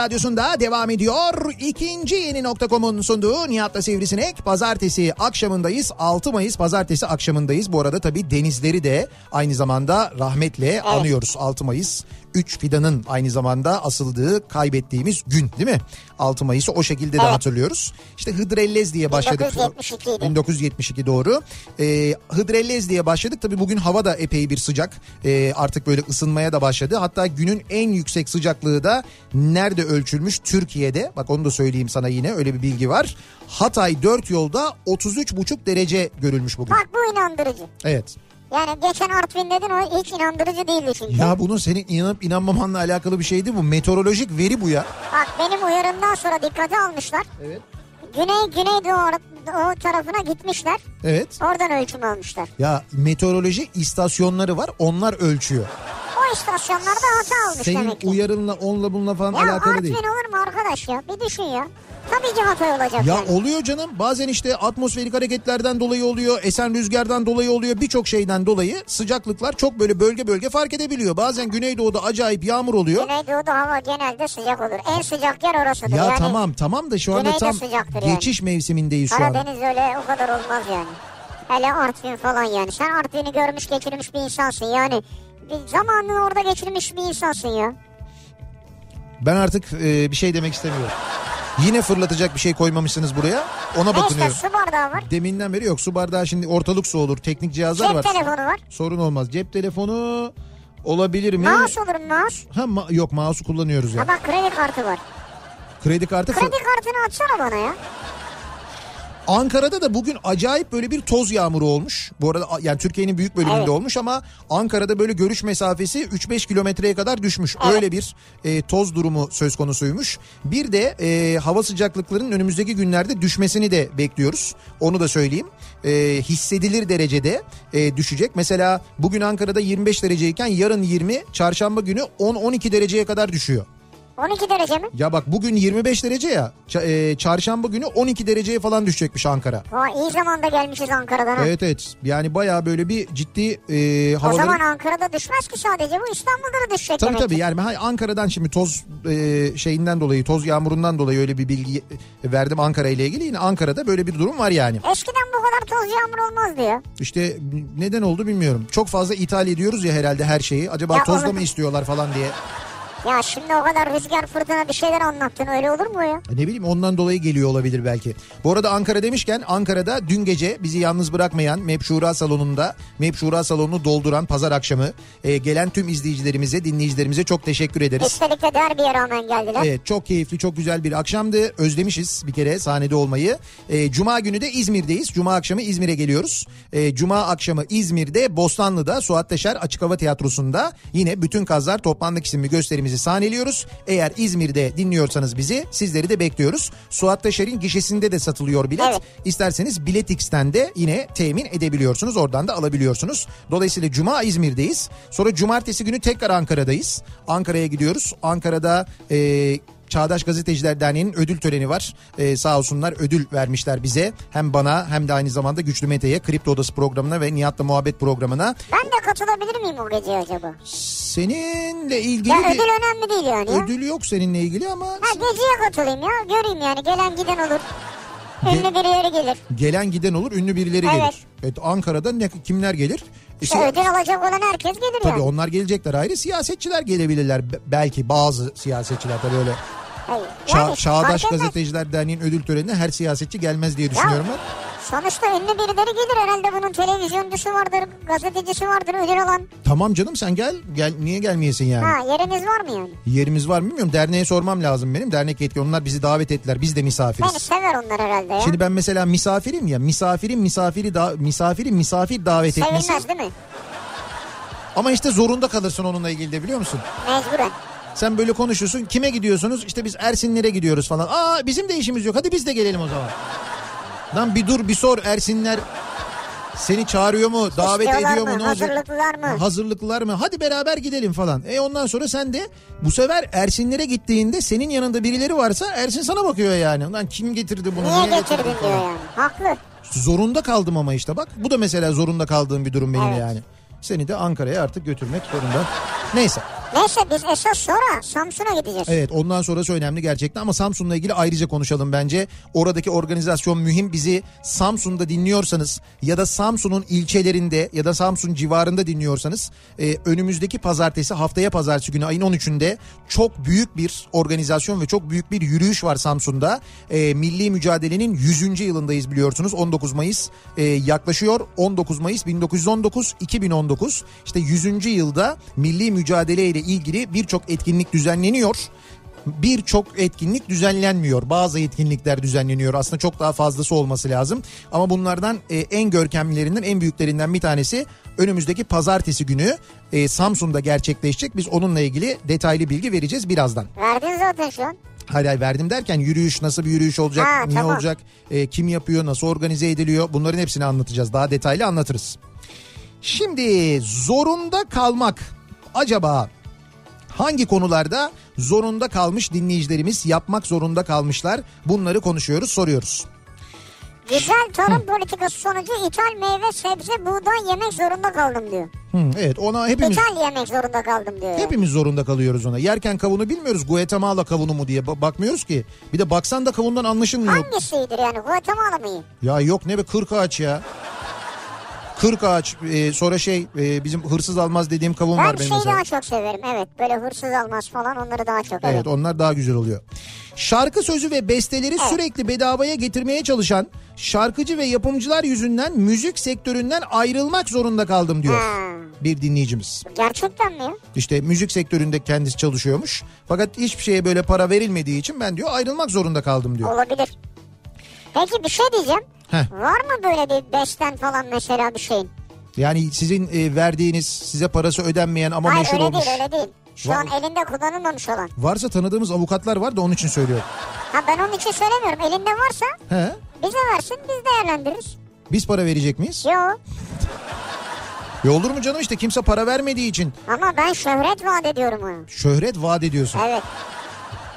Radyosunda devam ediyor. İkinci yeni nokta.com'un sunduğu Nihat'la Sivrisinek. Pazartesi akşamındayız. 6 Mayıs pazartesi akşamındayız. Bu arada tabii denizleri de aynı zamanda rahmetle anıyoruz. 6 Mayıs 3 fidanın aynı zamanda asıldığı kaybettiğimiz gün değil mi? 6 Mayıs'ı o şekilde de Evet. hatırlıyoruz. İşte Hıdrellez diye başladık. 1972 'ydi. 1972 doğru. Ee, Hıdrellez diye başladık. Tabii bugün hava da epey bir sıcak. Ee, artık böyle ısınmaya da başladı. Hatta günün en yüksek sıcaklığı da nerede ölçülmüş? Türkiye'de. Bak onu da söyleyeyim sana yine öyle bir bilgi var. Hatay 4 yolda 33,5 derece görülmüş bugün. Bak bu inandırıcı. Evet. Yani geçen Artvin dedin o hiç inandırıcı değildi çünkü. Ya bunun senin inanıp inanmamanla alakalı bir şey değil bu. Meteorolojik veri bu ya. Bak benim uyarımdan sonra dikkate almışlar. Evet. Güney Güneydoğu Doğu tarafına gitmişler. Evet. Oradan ölçüm almışlar. Ya meteoroloji istasyonları var onlar ölçüyor. O o istasyonlarda hata almış Senin demek ki. uyarınla onunla bununla falan ya alakalı Artvin değil. olur mu arkadaş ya? Bir düşün ya. Tabii ki hata olacak Ya yani. oluyor canım bazen işte atmosferik hareketlerden dolayı oluyor, esen rüzgardan dolayı oluyor, birçok şeyden dolayı sıcaklıklar çok böyle bölge bölge fark edebiliyor. Bazen Güneydoğu'da acayip yağmur oluyor. Güneydoğu'da hava genelde sıcak olur. En sıcak yer orasıdır. Ya yani tamam tamam da şu anda tam sıcaktır yani. geçiş mevsimindeyiz şu an. Karadeniz öyle o kadar olmaz yani. Hele Artvin falan yani. Sen Artvin'i görmüş geçirmiş bir insansın yani. Bir zamanını orada geçirmiş bir insansın ya. Ben artık e, bir şey demek istemiyorum. Yine fırlatacak bir şey koymamışsınız buraya. Ona Ne işte bakınıyorum. su bardağı var. Deminden beri yok su bardağı şimdi ortalık su olur. Teknik cihazlar Cep var. telefonu var. Sorun olmaz. Cep telefonu olabilir mi? Mouse olur mouse? Ha, ma- yok mouse'u kullanıyoruz ya. Ha bak kredi kartı var. Kredi kartı. Kredi kartını atsana bana ya. Ankara'da da bugün acayip böyle bir toz yağmuru olmuş. Bu arada yani Türkiye'nin büyük bölümünde Evet. olmuş ama Ankara'da böyle görüş mesafesi 3-5 kilometreye kadar düşmüş. Evet. Öyle bir e, toz durumu söz konusuymuş. Bir de e, hava sıcaklıklarının önümüzdeki günlerde düşmesini de bekliyoruz. Onu da söyleyeyim. E, hissedilir derecede e, düşecek. Mesela bugün Ankara'da 25 dereceyken yarın 20, çarşamba günü 10-12 dereceye kadar düşüyor. 12 derece mi? Ya bak bugün 25 derece ya. ça- e, çarşamba günü 12 dereceye falan düşecekmiş Ankara. Vay iyi zamanda gelmişiz Ankara'dan ha. Evet evet. Yani bayağı böyle bir ciddi e, O havaların... zaman Ankara'da düşmez ki sadece bu İstanbul'da da düşecek Tabii demek tabii ki. yani ben Ankara'dan şimdi toz e, şeyinden dolayı toz yağmurundan dolayı öyle bir bilgi verdim Ankara ile ilgili. Yine Ankara'da böyle bir durum var yani. Eskiden bu kadar toz yağmur olmazdı ya. İşte neden oldu bilmiyorum. Çok fazla ithal ediyoruz ya herhalde her şeyi. Acaba Ya tozla onu- mı istiyorlar falan diye. Ya şimdi o kadar rüzgar fırtına bir şeyler anlattın öyle olur mu ya? Ne bileyim ondan dolayı geliyor olabilir belki. Bu arada Ankara demişken Ankara'da dün gece bizi yalnız bırakmayan Mepşura salonunda Mepşura salonunu dolduran pazar akşamı e, gelen tüm izleyicilerimize dinleyicilerimize çok teşekkür ederiz. Üstelik de derbiye rağmen geldiler. Evet çok keyifli çok güzel bir akşamdı. Özlemişiz bir kere sahnede olmayı. Ee, Cuma günü de İzmir'deyiz. Cuma akşamı İzmir'e geliyoruz. Ee, Cuma akşamı İzmir'de Bostanlı'da Suat Teşer Açık Hava Tiyatrosu'nda yine Bütün Kazlar Toplandık isimli gösterimizi sahneliyoruz. Eğer İzmir'de dinliyorsanız bizi sizleri de bekliyoruz. Suat Teşer'in gişesinde de satılıyor bilet. Evet. İsterseniz Biletix'ten de yine temin edebiliyorsunuz. Oradan da alabiliyorsunuz. Dolayısıyla Cuma İzmir'deyiz. Sonra Cumartesi günü tekrar Ankara'dayız. Ankara'ya gidiyoruz. Ankara'da... E, Çağdaş Gazeteciler Derneği'nin ödül töreni var. Ee, sağ olsunlar ödül vermişler bize. Hem bana hem de aynı zamanda Güçlü Mete'ye, Kripto Odası programına ve Nihat'la Muhabbet programına. Ben de katılabilir miyim o gece acaba? Seninle ilgili Ya ödül önemli değil yani ya. ödül yok seninle ilgili ama Ha geceye katılayım ya göreyim yani gelen giden olur. Ünlü birileri gelir. gelen giden olur, ünlü birileri Evet. gelir. Evet Ankara'da ne kimler gelir? İşte ödül alacak olan herkes gelir Tabii yani. onlar gelecekler ayrı. Siyasetçiler gelebilirler. Be- Belki bazı siyasetçiler tabii öyle. Hayır. Yani Çağdaş. Gazeteciler Derneği'nin ödül törenine her siyasetçi gelmez diye düşünüyorum ben. Sonuçta ünlü birileri gelir herhalde bunun televizyoncusu vardır, gazetecisi vardır ödül alan. Tamam canım sen gel. Gel niye gelmeyesin yani? Ha yeriniz var mı yani? Yerimiz var mı bilmiyorum. Derneğe sormam lazım benim. Dernek yetkili. Onlar bizi davet ettiler. Biz de misafiriz. Beni sever onlar herhalde ya. Şimdi ben mesela misafirim ya. Misafirin misafiri da misafirin misafir davet etmesi. Sevilmez değil mi? Ama işte zorunda kalırsın onunla ilgili de biliyor musun? Mecburen. Sen böyle konuşuyorsun. Kime gidiyorsunuz? İşte biz Ersinlere gidiyoruz falan. Aa bizim de işimiz yok. Hadi biz de gelelim o zaman. Lan bir dur bir sor Ersinler seni çağırıyor mu? Davet İstiyorlar ediyor mu? mı? Ne? Hazırlıklılar mı? Hazırlıklılar mı? Hadi beraber gidelim falan. E ondan sonra sen de bu sefer Ersinlere gittiğinde senin yanında birileri varsa Ersin sana bakıyor yani. Lan kim getirdi bunu? Niye getirdi getirdin diyor yani. Haklı. Zorunda kaldım ama işte bak. Bu da mesela zorunda kaldığım bir durum benim Evet. yani. Seni de Ankara'ya artık götürmek zorunda. Neyse. Neyse biz esas sonra Samsun'a gideceğiz. Evet ondan sonrası önemli gerçekten ama Samsun'la ilgili ayrıca konuşalım bence. Oradaki organizasyon mühim. Bizi Samsun'da dinliyorsanız ya da Samsun'un ilçelerinde ya da Samsun civarında dinliyorsanız e, önümüzdeki pazartesi haftaya pazartesi günü ayın 13'ünde çok büyük bir organizasyon ve çok büyük bir yürüyüş var Samsun'da. E, milli mücadelenin 100. yılındayız biliyorsunuz 19 Mayıs e, yaklaşıyor 19 Mayıs 1919 2019 işte 100. yılda milli mücadele ile ilgili birçok etkinlik düzenleniyor birçok etkinlik düzenlenmiyor. Bazı etkinlikler düzenleniyor. Aslında çok daha fazlası olması lazım. Ama bunlardan e, en görkemlilerinden, en büyüklerinden bir tanesi önümüzdeki pazartesi günü e, Samsun'da gerçekleşecek. Biz onunla ilgili detaylı bilgi vereceğiz birazdan. Verdin zaten şu an. Hayır hayır verdim derken yürüyüş nasıl bir yürüyüş olacak, Ha, niye tamam. olacak, e, kim yapıyor, nasıl organize ediliyor bunların hepsini anlatacağız. Daha detaylı anlatırız. Şimdi zorunda kalmak Acaba hangi konularda zorunda kalmış dinleyicilerimiz yapmak zorunda kalmışlar? Bunları konuşuyoruz, soruyoruz. Güzel tarım politikası sonucu ithal meyve, sebze, buğday yemek zorunda kaldım diyor. Hı, evet ona hepimiz İthal yemek zorunda kaldım diyor. hepimiz zorunda kalıyoruz ona. Yerken kavunu bilmiyoruz. Guatemala kavunu mu diye ba- bakmıyoruz ki. Bir de baksan da kavundan anlaşılmıyor. Hangisidir yani? Guatemala mı? Ya yok ne be 40 ağaç ya. 40 ağaç e, sonra şey e, bizim hırsız almaz dediğim kavun Ben var benim şeyi mesela. daha çok severim. Evet böyle hırsız almaz falan onları daha çok. Evet Evet. onlar daha güzel oluyor. Şarkı sözü ve besteleri sürekli bedavaya getirmeye çalışan şarkıcı ve yapımcılar yüzünden müzik sektöründen ayrılmak zorunda kaldım diyor Ha. bir dinleyicimiz. Gerçekten mi? İşte müzik sektöründe kendisi çalışıyormuş. Fakat hiçbir şeye böyle para verilmediği için ben diyor ayrılmak zorunda kaldım diyor. Olabilir. Peki bir şey diyeceğim. Heh. Var mı böyle bir besten falan mesela bir şeyin? Yani sizin e, verdiğiniz size parası ödenmeyen ama Hayır meşhur öyle olmuş. değil öyle değil. Şu Var an elinde kullanılmamış olan. Varsa tanıdığımız avukatlar var da onun için söylüyorum. Ha ben onun için söylemiyorum. Elinde varsa He? bize versin biz değerlendiririz. Biz para verecek miyiz? Yo Ya olur mu canım işte kimse para vermediği için ama ben şöhret vaat ediyorum ona. şöhret vaat ediyorsun. Evet.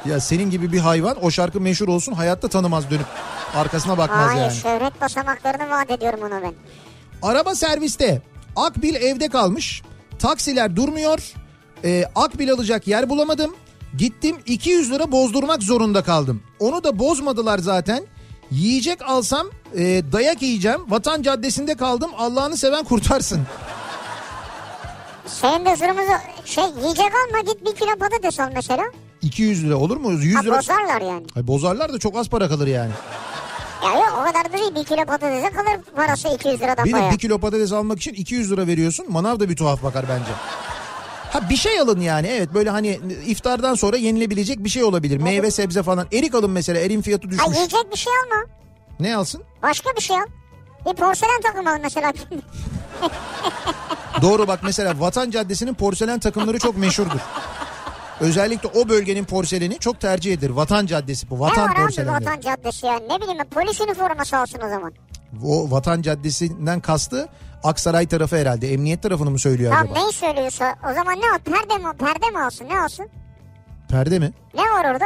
Ya senin gibi bir hayvan o şarkı meşhur olsun hayatta tanımaz dönüp arkasına bakmaz Hayır yani. şöhret basamaklarını vaat ediyorum ona ben. Araba serviste Akbil evde kalmış. Taksiler durmuyor. Ee, Akbil alacak yer bulamadım. Gittim 200 lira bozdurmak zorunda kaldım. Onu da bozmadılar zaten. Yiyecek alsam e, dayak yiyeceğim. Vatan Caddesi'nde kaldım. Allah'ını seven kurtarsın. Senin de zırhımızı şey yiyecek alma git bir kilo patates al mesela. 200 lira olur mu? 100 Ha lira. bozarlar yani. Ay, bozarlar da çok az para kalır yani. Ya yok o kadar da değil bir kilo patatese kalır parası 200 liradan Bir de bayağı. bir kilo patates almak için 200 lira veriyorsun. Manav da bir tuhaf bakar bence. Ha bir şey alın yani evet böyle hani iftardan sonra yenilebilecek bir şey olabilir. Meyve sebze falan. Erik alın mesela erin fiyatı Ha düşmüş. yiyecek bir şey alma. Ne alsın? Başka bir şey al. Bir porselen takım al mesela. Doğru bak mesela Vatan Caddesi'nin porselen takımları çok meşhurdur. Özellikle o bölgenin porseleni çok tercih edilir. Vatan Caddesi bu. ne Vatan var abi porselenleri. vatan caddesi yani ne bileyim polis üniforması alsın o zaman. O Vatan Caddesi'nden kastı Aksaray tarafı herhalde. Emniyet tarafını mı söylüyor Tamam acaba? neyi söylüyorsa o zaman ne al perde mi perde mi alsın ne alsın? Perde mi? Ne var orada?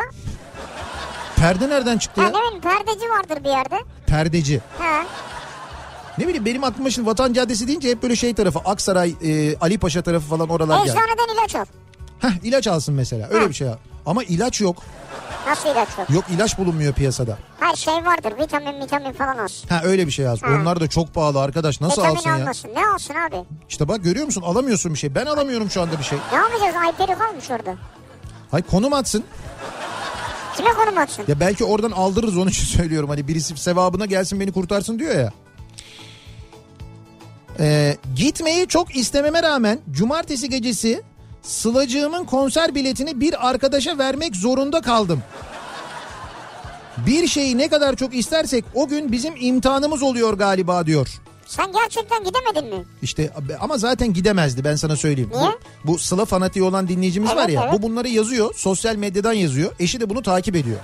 Perde nereden çıktı Ha ya? ne bileyim perdeci vardır bir yerde. Perdeci. Ha. Ne bileyim benim aklıma şimdi Vatan Caddesi deyince hep böyle şey tarafı Aksaray, e, Ali Paşa tarafı falan oralar geldi. Eczaneden ilaç al. Heh ilaç alsın mesela öyle Ha. bir şey. Ama ilaç yok. Nasıl ilaç yok? Yok ilaç bulunmuyor piyasada. Hayır şey vardır vitamin vitamin falan alsın. Ha öyle bir şey yaz. Ha. Onlar da çok pahalı arkadaş nasıl vitamin alsın ya? almasın. Ne alsın abi? İşte bak görüyor musun alamıyorsun bir şey. Ben alamıyorum şu anda bir şey. Ne yapacağız? Ayperi kalmış orada. Hay konum atsın. Kime konum atsın? Ya belki oradan aldırırız onun için söylüyorum. Hani birisi sevabına gelsin beni kurtarsın diyor ya. Ee, gitmeyi çok istememe rağmen cumartesi gecesi Sılacığımın konser biletini bir arkadaşa vermek zorunda kaldım. Bir şeyi ne kadar çok istersek o gün bizim imtihanımız oluyor galiba diyor. Sen gerçekten gidemedin mi? İşte ama zaten gidemezdi ben sana söyleyeyim. Niye? Bu, bu Sıla fanatiği olan dinleyicimiz Evet, var ya evet. bu bunları yazıyor sosyal medyadan yazıyor. Eşi de bunu takip ediyor.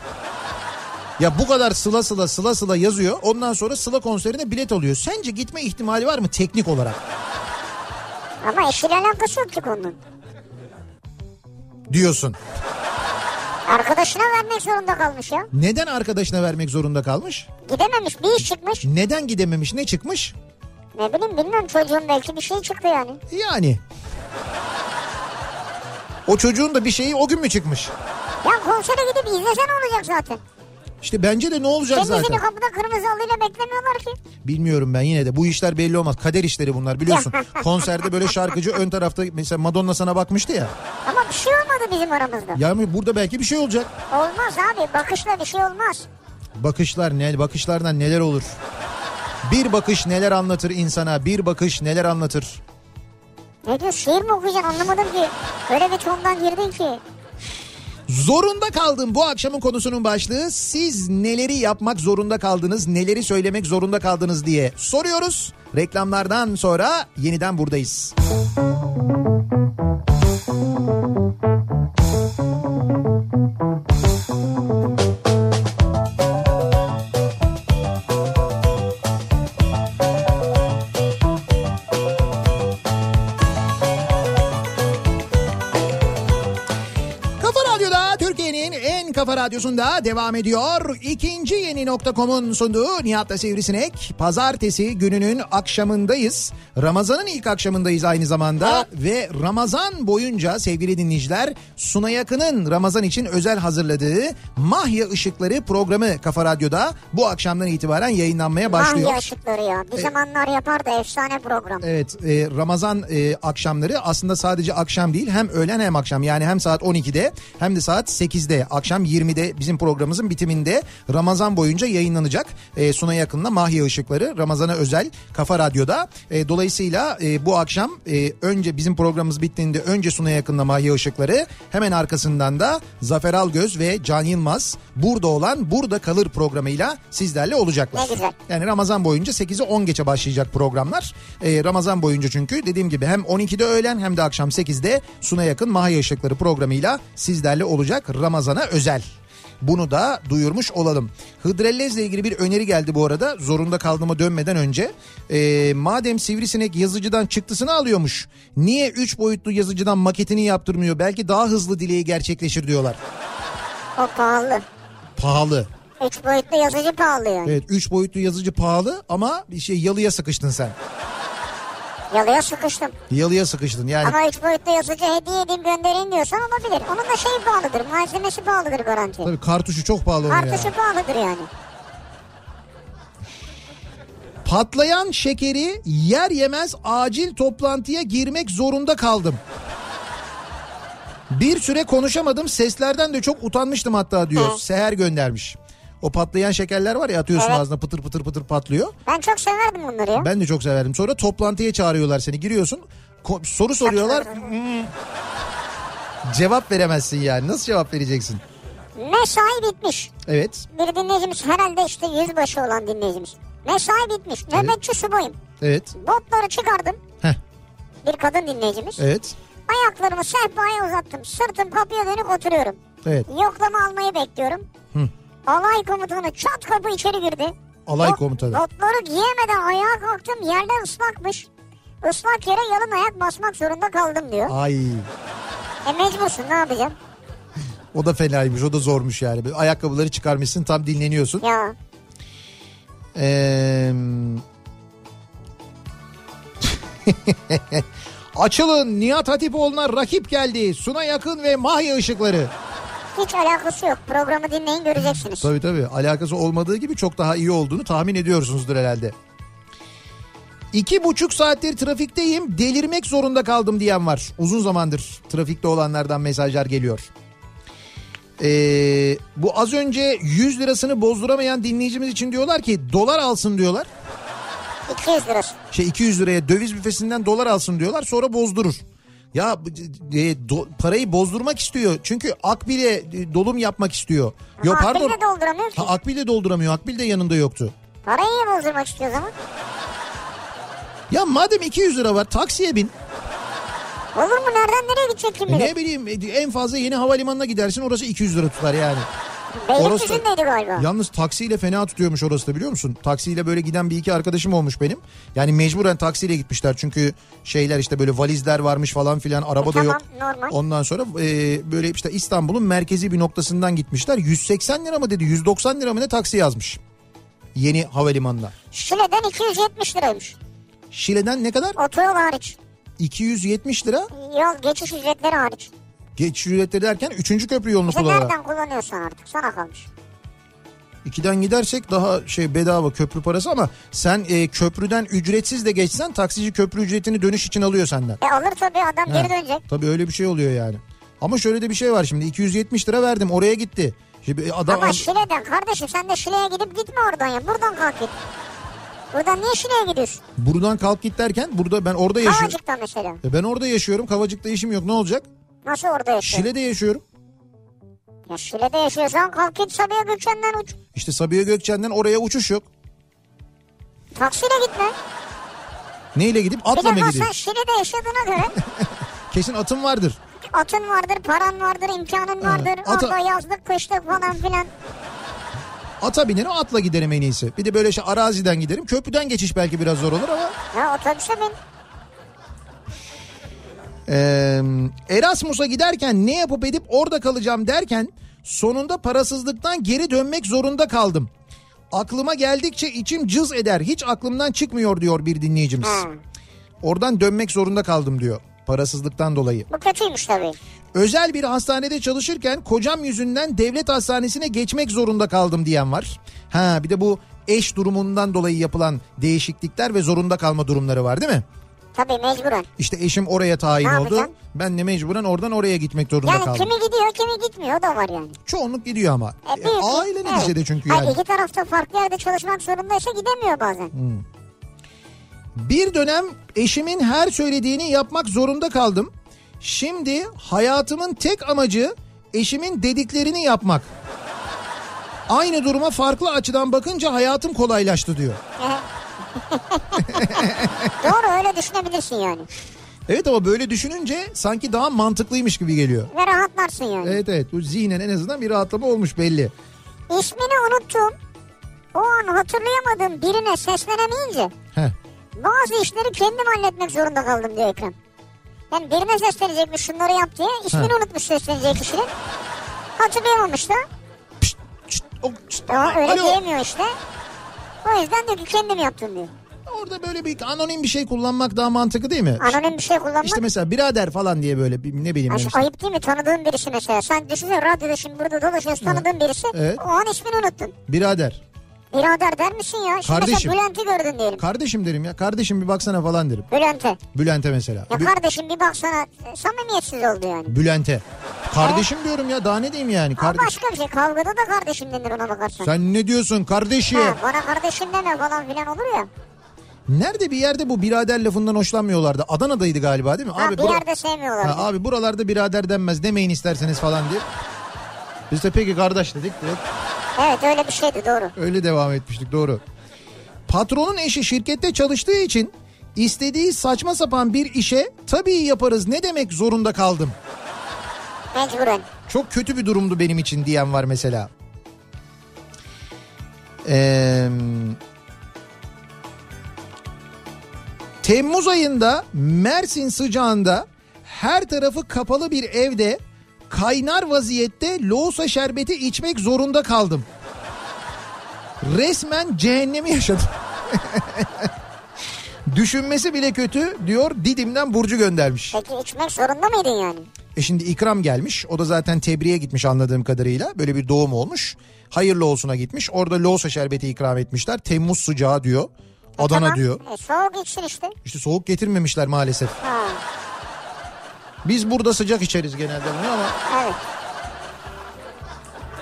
Ya bu kadar sıla sıla sıla sıla yazıyor. Ondan sonra sıla konserine bilet alıyor. Sence gitme ihtimali var mı teknik olarak? Ama eşiyle alakası yok ki konunun. Diyorsun. Arkadaşına vermek zorunda kalmış ya. Neden arkadaşına vermek zorunda kalmış? Gidememiş bir iş çıkmış. Neden gidememiş? Ne çıkmış? Ne bileyim bilmiyorum çocuğun belki bir şey çıktı yani. Yani. O çocuğun da bir şeyi o gün mü çıkmış? Ya konsere gidip izlesen olacak zaten. İşte bence de ne olacak Senin zaten? yüzünü kapıda kırmızı halıyla beklemiyorlar ki. Bilmiyorum ben yine de bu işler belli olmaz. Kader işleri bunlar biliyorsun. Konserde böyle şarkıcı ön tarafta mesela Madonna sana bakmıştı ya. Bir şey olmadı bizim aramızda. Yani burada belki bir şey olacak. Olmaz abi bakışla bir şey olmaz. Bakışlar ne bakışlardan neler olur? Bir bakış neler anlatır insana? Bir bakış neler anlatır? Ne diyor şiir mi okuyacaksın anlamadım ki. Öyle bir tondan girdin ki. Zorunda kaldım bu akşamın konusunun başlığı. Siz neleri yapmak zorunda kaldınız, neleri söylemek zorunda kaldınız diye soruyoruz. Reklamlardan sonra yeniden buradayız. Radyo'da radyosunda devam ediyor. İkinci yeni nokta.com'un sunduğu Nihat'la Sivrisinek. Pazartesi gününün akşamındayız. Ramazan'ın ilk akşamındayız aynı zamanda. Ve Ramazan boyunca sevgili dinleyiciler Sunay Akın'ın Ramazan için özel hazırladığı Mahya Işıkları programı Kafa Radyo'da bu akşamdan itibaren yayınlanmaya başlıyor. Mahya ışıkları ya. Bir zamanlar yapardı efsane program. Evet e, Ramazan e, akşamları aslında sadece akşam değil hem öğlen hem akşam yani hem saat 12'de hem de saat 8'de akşam 20'de bizim programımızın bitiminde Ramazan boyunca yayınlanacak. E, Suna yakınla Mahya Işıkları Ramazan'a özel Kafa Radyo'da. E, dolayısıyla e, bu akşam e, önce bizim programımız bittiğinde önce Suna yakınla Mahya Işıkları hemen arkasından da Zafer Algöz ve Can Yılmaz burada olan Burada Kalır programıyla sizlerle olacaklar. Ne güzel. Yani Ramazan boyunca 8'e 10 geçe başlayacak programlar. Ee, Ramazan boyunca çünkü dediğim gibi hem 12'de öğlen hem de akşam 8'de Suna Yakın Mahya Işıkları programıyla sizlerle olacak Ramazan'a özel. Bunu da duyurmuş olalım. Hıdrellez'le ilgili bir öneri geldi bu arada. Zorunda kaldığıma dönmeden önce. Ee, madem sivrisinek yazıcıdan çıktısını alıyormuş. Niye 3 boyutlu yazıcıdan maketini yaptırmıyor? Belki daha hızlı dileği gerçekleşir diyorlar. O pahalı. Pahalı. Üç boyutlu yazıcı pahalı yani. Evet 3 boyutlu yazıcı pahalı ama bir şey yalıya sıkıştın sen. Yalıya sıkıştım. Yalıya sıkıştın yani. Ama üç boyutlu yazıcı hediye edeyim göndereyim diyorsan olabilir. Onun da şeyi pahalıdır. Malzemesi pahalıdır garanti. Tabii kartuşu çok pahalı onun ya. Kartuşu pahalıdır yani. Patlayan şekeri yer yemez acil toplantıya girmek zorunda kaldım. Bir süre konuşamadım seslerden de çok utanmıştım hatta diyor. Hı. Seher göndermiş. O patlayan şekerler var ya atıyorsun Evet. ağzına pıtır pıtır pıtır patlıyor. Ben çok severdim bunları ya. Ben de çok severdim. Sonra toplantıya çağırıyorlar seni. Giriyorsun soru soruyorlar. Hmm. Cevap veremezsin yani. Nasıl cevap vereceksin? Mesai bitmiş. Evet. Bir dinleyicimiz herhalde işte yüzbaşı olan dinleyicimiz. Mesai bitmiş. Nöbetçi subayım. Evet. Botları çıkardım. Heh. Bir kadın dinleyicimiz. Evet. Ayaklarımı sehpaya uzattım. Sırtım kapıya dönük oturuyorum. Evet. Yoklama almayı bekliyorum. Alay komutanı çat kapı içeri girdi. Alay Bot- komutanı. Botları giyemeden ayağa kalktım. Yerden ıslakmış. Islak yere yalın ayak basmak zorunda kaldım diyor. Ay. E mecbursun ne yapacağım? O da fenaymış. O da zormuş yani. Ayakkabıları çıkarmışsın tam dinleniyorsun. Ya Ee... Açılın Nihat Hatipoğlu'na rakip geldi. Suna Yakın ve Mahya Işıkları. Hiç alakası yok. Programı dinleyin göreceksiniz. Tabii tabii alakası olmadığı gibi çok daha iyi olduğunu tahmin ediyorsunuzdur herhalde. İki buçuk saattir trafikteyim delirmek zorunda kaldım diyen var. Uzun zamandır trafikte olanlardan mesajlar geliyor. Ee, bu az önce 100 lirasını bozduramayan dinleyicimiz için diyorlar ki dolar alsın diyorlar. 200 lirası. Şey 200 liraya döviz büfesinden dolar alsın diyorlar sonra bozdurur. Ya e, do- parayı bozdurmak istiyor. Çünkü Akbil'e e, dolum yapmak istiyor. Yo Ama pardon. Akbil de dolduramıyor ki. Ha, Akbil de dolduramıyor. Akbil de yanında yoktu. Parayı niye bozdurmak istiyor o zaman? Ya madem 200 lira var taksiye bin. Olur mu? Nereden nereye gidecek kim E bilir? ne bileyim e, en fazla yeni havalimanına gidersin orası 200 lira tutar yani. Beylikdüzü'ndeydi galiba. Yalnız taksiyle fena tutuyormuş orası da biliyor musun? Taksiyle böyle giden bir iki arkadaşım olmuş benim. Yani mecburen taksiyle gitmişler çünkü şeyler işte böyle valizler varmış falan filan araba da tamam, yok. normal. Ondan sonra e, böyle işte İstanbul'un merkezi bir noktasından gitmişler. 180 lira mı dedi 190 lira mı ne taksi yazmış. Yeni havalimanına. Şile'den 270 liraymış. Şile'den ne kadar? Otoyol hariç. 270 lira. Yol geçiş ücretleri hariç. Geçiş ücretleri derken 3. köprü yolunu İşte kullanarak. nereden kullanıyorsan artık sana kalmış. İkiden gidersek daha şey bedava köprü parası ama sen e, köprüden ücretsiz de geçsen taksici köprü ücretini dönüş için alıyor senden. E alır tabii adam He. geri dönecek. Tabii öyle bir şey oluyor yani. Ama şöyle de bir şey var şimdi 270 lira verdim oraya gitti. Şimdi adam Ama Şile'den kardeşim sen de Şile'ye gidip gitme oradan ya. Buradan kalk git. Buradan niye Şile'ye gidiyorsun? buradan kalk git derken burada ben orada yaşıyorum. Kavacık'ta mesela. E ben orada yaşıyorum. Kavacık'ta işim yok. Ne olacak? Nasıl orada yaşıyorsun? Şile'de yaşıyorum. Ya Şile'de yaşıyorsan kalk git Sabiha Gökçen'den uç. İşte Sabiha Gökçen'den oraya uçuş yok. Taksiyle gitme. Neyle gidip Bir atla mı defa gideyim? sen Şile'de yaşadığına göre Kesin atım vardır. atın vardır, paran vardır, imkanın vardır. ata- Orada yazlık, kışlık falan filan. Ata binerim atla giderim en iyisi. Bir de böyle şey araziden giderim. Köprüden geçiş belki biraz zor olur ama. Ya otobüse bin. Ee, Erasmus'a giderken ne yapıp edip orada kalacağım derken sonunda parasızlıktan geri dönmek zorunda kaldım. Aklıma geldikçe içim cız eder. Hiç aklımdan çıkmıyor diyor bir dinleyicimiz. Ha. Oradan dönmek zorunda kaldım diyor. Parasızlıktan dolayı. Bu kötüymüş tabii. Özel bir hastanede çalışırken kocam yüzünden devlet hastanesine geçmek zorunda kaldım diyen var. Ha bir de bu eş durumundan dolayı yapılan değişiklikler ve zorunda kalma durumları var değil mi? Tabii mecburen. İşte eşim oraya tayin Ne oldu. yapacaksın? Ben de mecburen oradan oraya gitmek zorunda Yani kaldım. kimi gidiyor kimi gitmiyor o da var yani. Çoğunluk gidiyor ama. E, büyük- Aile evet. neticede çünkü Hayır, yani. iki tarafta farklı yerde çalışmak zorundaysa gidemiyor bazen. Bir dönem eşimin her söylediğini yapmak zorunda kaldım. Şimdi hayatımın tek amacı eşimin dediklerini yapmak. Aynı duruma farklı açıdan bakınca hayatım kolaylaştı diyor. Doğru öyle düşünebilirsin yani. Evet ama böyle düşününce sanki daha mantıklıymış gibi geliyor. Ve rahatlarsın yani. Evet evet bu zihnen en azından bir rahatlama olmuş belli. İsmini unuttum. O an hatırlayamadığım birine seslenemeyince Heh. bazı işleri kendim halletmek zorunda kaldım diyor Ekrem. Yani birine seslenecekmiş şunları yap diye ismini Ha. unutmuş seslenecek kişinin. Hatırlayamamış da. Pişt, şşt, o, şşt, Ama öyle alo. diyemiyor işte. O yüzden diyor ki kendim yaptım diyor. Orada böyle bir anonim bir şey kullanmak daha mantıklı değil mi? Anonim bir şey kullanmak. İşte mesela birader falan diye böyle bir, ne bileyim. Ay, işte. ayıp değil mi tanıdığın birisi mesela. Sen düşünsene radyoda şimdi burada dolaşıyorsun tanıdığın birisi. Evet. O an ismini unuttun. Birader. Birader der misin ya? Şimdi Kardeşim. Bülent'i gördün diyelim. Kardeşim derim ya. Kardeşim bir baksana falan derim. Bülent'e. Bülent'e mesela. Ya Bü- kardeşim bir baksana e, samimiyetsiz oldu yani. Bülent'e. Kardeşim diyorum ya daha ne diyeyim yani. Kardeş. başka bir şey. Kavgada da kardeşim denir ona bakarsan. Sen ne diyorsun kardeşim? Ha, bana kardeşim deme falan filan olur ya. Nerede bir yerde bu birader lafından hoşlanmıyorlardı. Adana'daydı galiba değil mi? Ha, bir bura- yerde sevmiyorlar. Ha, abi buralarda birader denmez demeyin isterseniz falan diye. Biz de peki kardeş dedik. direkt Evet öyle bir şeydi doğru. Öyle devam etmiştik doğru. Patronun eşi şirkette çalıştığı için istediği saçma sapan bir işe tabii yaparız ne demek zorunda kaldım. Mecburen. Çok kötü bir durumdu benim için diyen var mesela. Ee, Temmuz ayında Mersin sıcağında her tarafı kapalı bir evde kaynar vaziyette loğusa şerbeti içmek zorunda kaldım. Resmen cehennemi yaşadım. Düşünmesi bile kötü diyor Didim'den Burcu göndermiş. Peki içmek zorunda mıydın yani? E şimdi ikram gelmiş. O da zaten tebriğe gitmiş anladığım kadarıyla. Böyle bir doğum olmuş. Hayırlı olsuna gitmiş. Orada loğusa şerbeti ikram etmişler. Temmuz sıcağı diyor. Adana Tamam. diyor. E, soğuk içsin işte. İşte soğuk getirmemişler maalesef. Ha, Biz burada sıcak içeriz genelde bunu ama evet.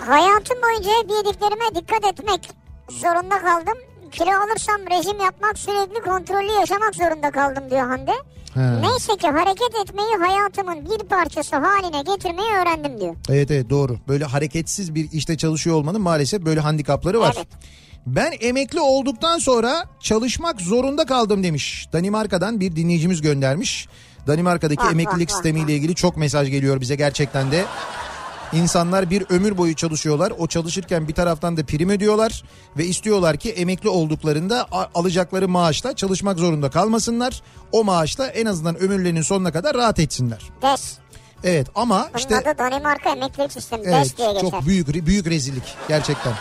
Hayatım boyunca hep yediklerime dikkat etmek zorunda kaldım. Kilo alırsam rejim yapmak sürekli kontrollü yaşamak zorunda kaldım diyor Hande. He. Neyse ki hareket etmeyi hayatımın bir parçası haline getirmeyi öğrendim diyor. evet evet doğru. Böyle hareketsiz bir işte çalışıyor olmanın maalesef böyle handikapları var. Evet. Ben emekli olduktan sonra çalışmak zorunda kaldım demiş. Danimarka'dan bir dinleyicimiz göndermiş. Danimarka'daki Vah, emeklilik vah, vah, sistemiyle ilgili çok mesaj geliyor bize gerçekten de. İnsanlar bir ömür boyu çalışıyorlar. O çalışırken bir taraftan da prim ödüyorlar ve istiyorlar ki emekli olduklarında alacakları maaşla çalışmak zorunda kalmasınlar. O maaşla en azından ömürlerinin sonuna kadar rahat etsinler. DES. Evet ama Bunun işte adı Danimarka Emeklilik Sistemi. Evet DES diye geçer. çok büyük büyük rezillik gerçekten.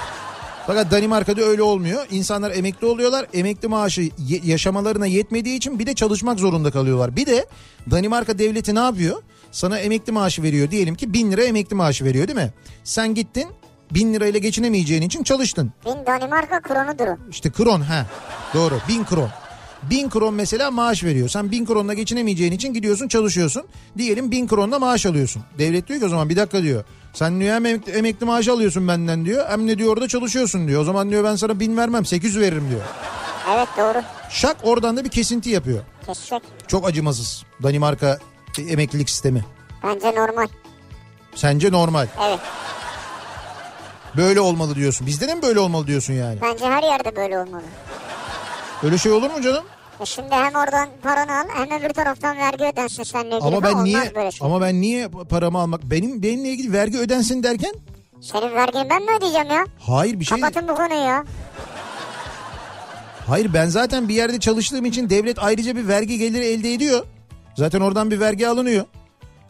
Fakat Danimarka'da öyle olmuyor. İnsanlar emekli oluyorlar. Emekli maaşı yaşamalarına yetmediği için bir de çalışmak zorunda kalıyorlar. Bir de Danimarka devleti ne yapıyor? Sana emekli maaşı veriyor. Diyelim ki bin lira emekli maaşı veriyor değil mi? Sen gittin bin lirayla geçinemeyeceğin için çalıştın. Bin Danimarka kronudur o. İşte kron ha doğru bin kron. Bin kron mesela maaş veriyor. Sen bin kronla geçinemeyeceğin için gidiyorsun çalışıyorsun. Diyelim bin kronla maaş alıyorsun. Devlet diyor ki o zaman bir dakika diyor. Sen diyor hem emekli, emekli maaşı alıyorsun benden diyor. Hem ne diyor orada çalışıyorsun diyor. O zaman diyor ben sana bin vermem 800 veririm diyor. Evet doğru. Şak oradan da bir kesinti yapıyor. Kesecek. Çok acımasız Danimarka emeklilik sistemi. Bence normal. Sence normal. Evet. Böyle olmalı diyorsun. Bizde de mi böyle olmalı diyorsun yani? Bence her yerde böyle olmalı. Öyle şey olur mu canım? E şimdi hem oradan paranı al hem öbür taraftan vergi ödensin seninle ilgili. Ama ben Olmaz niye böyle şey. ama ben niye paramı almak benim benimle ilgili vergi ödensin derken Senin vergini ben mi ödeyeceğim ya? hayır bir şey Kapatın bu konuyu ya. hayır ben zaten bir yerde çalıştığım için devlet ayrıca bir vergi geliri elde ediyor. Zaten oradan bir vergi alınıyor.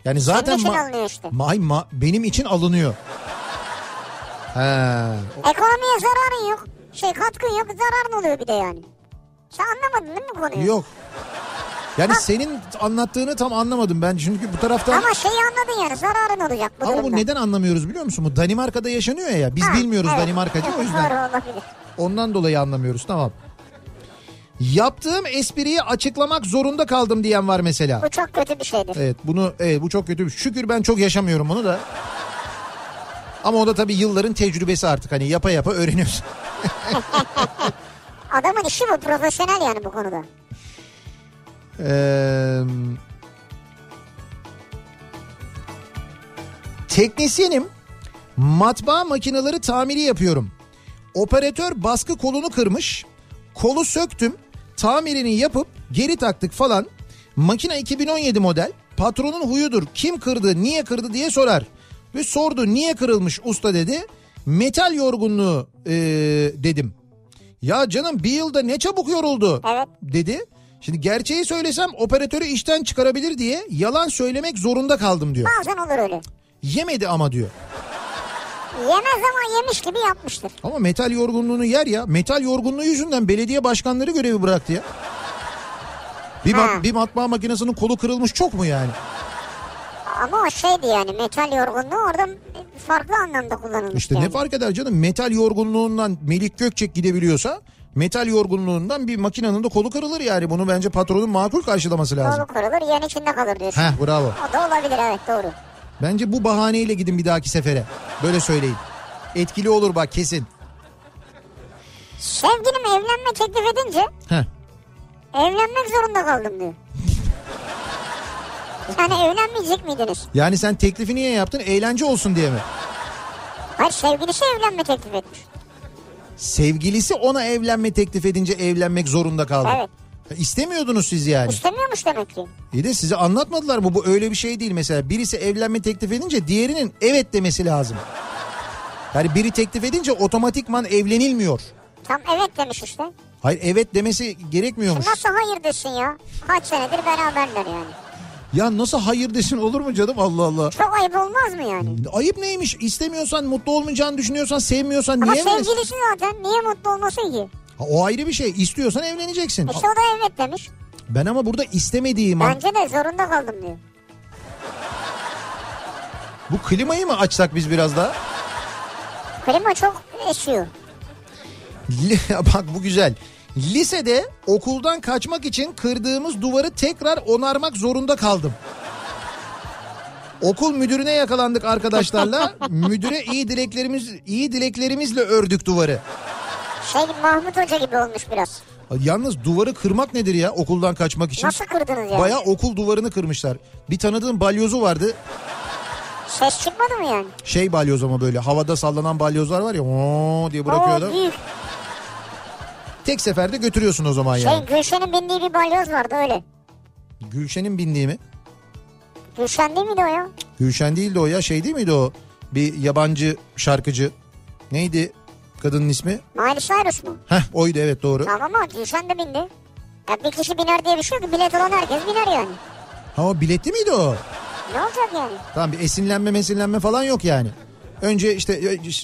Yani zaten için ma- alınıyor işte. May ma- benim için alınıyor. He. Ekonomiye zararın yok. Şey katkın yok zararın oluyor bir de yani. Sen anlamadın değil mi bu konuyu? Yok. Yani senin anlattığını tam anlamadım ben çünkü bu taraftan Ama şeyi anladın yani zararın olacak bu ama bu durumda. neden anlamıyoruz biliyor musun? Bu Danimarka'da yaşanıyor ya. Biz Ha, bilmiyoruz evet. Danimarkacı o yüzden. Doğru olabilir. Ondan dolayı anlamıyoruz tamam. Yaptığım espriyi açıklamak zorunda kaldım diyen var mesela. Bu çok kötü bir şeydir. Evet bunu evet, bu çok kötü. Şükür ben çok yaşamıyorum bunu da. Ama o da tabii yılların tecrübesi artık hani yapa yapa öğreniyorsun. Adamın işi bu profesyonel yani bu konuda. Ee, teknisyenim. Matbaa makineleri tamiri yapıyorum. Operatör baskı kolunu kırmış. Kolu söktüm. Tamirini yapıp geri taktık falan. Makine 2017 model. Patronun huyudur. Kim kırdı, niye kırdı diye sorar. Ve sordu niye kırılmış usta dedi. Metal yorgunluğu ee, dedim. Ya canım bir yılda ne çabuk yoruldu Evet. dedi. Şimdi gerçeği söylesem operatörü işten çıkarabilir diye yalan söylemek zorunda kaldım diyor. Bazen olur öyle. Yemedi ama diyor. Yemez ama yemiş gibi yapmıştır. Ama metal yorgunluğunu yer ya. Metal yorgunluğu yüzünden belediye başkanları görevi bıraktı ya. Bir, mat- bir matbaa makinesinin kolu kırılmış çok mu yani? Ama o şeydi yani metal yorgunluğu orada farklı anlamda kullanılmış. İşte yani. ne fark eder canım? Metal yorgunluğundan Melik Gökçek gidebiliyorsa metal yorgunluğundan bir makinenin de kolu kırılır yani. Bunu bence patronun makul karşılaması lazım. Kolu kırılır yen içinde kalır diyorsun. Heh bravo. O da olabilir evet doğru. Bence bu bahaneyle gidin bir dahaki sefere. Böyle söyleyin. Etkili olur bak kesin. Sevgilim evlenme teklif edince Heh. evlenmek zorunda kaldım diyor. Yani evlenmeyecek miydiniz? Yani sen teklifi niye yaptın? Eğlence olsun diye mi? Hayır sevgilisi evlenme teklif etmiş. Sevgilisi ona evlenme teklif edince evlenmek zorunda kaldı. Evet. İstemiyordunuz siz yani. İstemiyormuş demek ki. İyi de size anlatmadılar mı? Bu öyle bir şey değil mesela. Birisi evlenme teklif edince diğerinin evet demesi lazım. Yani biri teklif edince otomatikman evlenilmiyor. Tam evet demiş işte. Hayır evet demesi gerekmiyormuş. Nasıl hayır desin ya? Kaç senedir beraberler yani. Ya nasıl hayır desin olur mu canım Allah Allah. Çok ayıp olmaz mı yani? Ayıp neymiş? İstemiyorsan, mutlu olmayacağını düşünüyorsan, sevmiyorsan Ama niye evlenirsin? sevgilisi zaten niye mutlu olmasın ki? Ha, O ayrı bir şey. İstiyorsan evleneceksin. İşte o da evet demiş. Ben ama burada istemediğim an... Bence de zorunda kaldım diyor. Bu klimayı mı açsak biz biraz daha? Klima çok esiyor. Bak bu güzel. Lisede okuldan kaçmak için kırdığımız duvarı tekrar onarmak zorunda kaldım. Okul müdürüne yakalandık arkadaşlarla. Müdüre iyi dileklerimiz iyi dileklerimizle ördük duvarı. Şey Mahmut Hoca gibi olmuş biraz. Yalnız duvarı kırmak nedir ya okuldan kaçmak için? Nasıl kırdınız ya? Baya okul duvarını kırmışlar. Bir tanıdığım balyozu vardı. Ses çıkmadı mı yani? Şey balyoz ama böyle havada sallanan balyozlar var ya ooo diye bırakıyor Oo, büyük. Tek seferde götürüyorsun o zaman yani. Şey Gülşen'in bindiği bir balyoz vardı öyle. Gülşen'in bindiği mi? Gülşen değil miydi o ya? Gülşen değildi o ya şey değil miydi o? Bir yabancı şarkıcı. Neydi kadının ismi? Miley Cyrus mu? Heh oydu evet doğru. Tamam ama Gülşen de bindi. Ya bir kişi biner diye bir şey yok bilet olan herkes biner yani. Ha o biletli miydi o? Ne olacak yani? Tamam bir esinlenme mesinlenme falan yok yani. Önce işte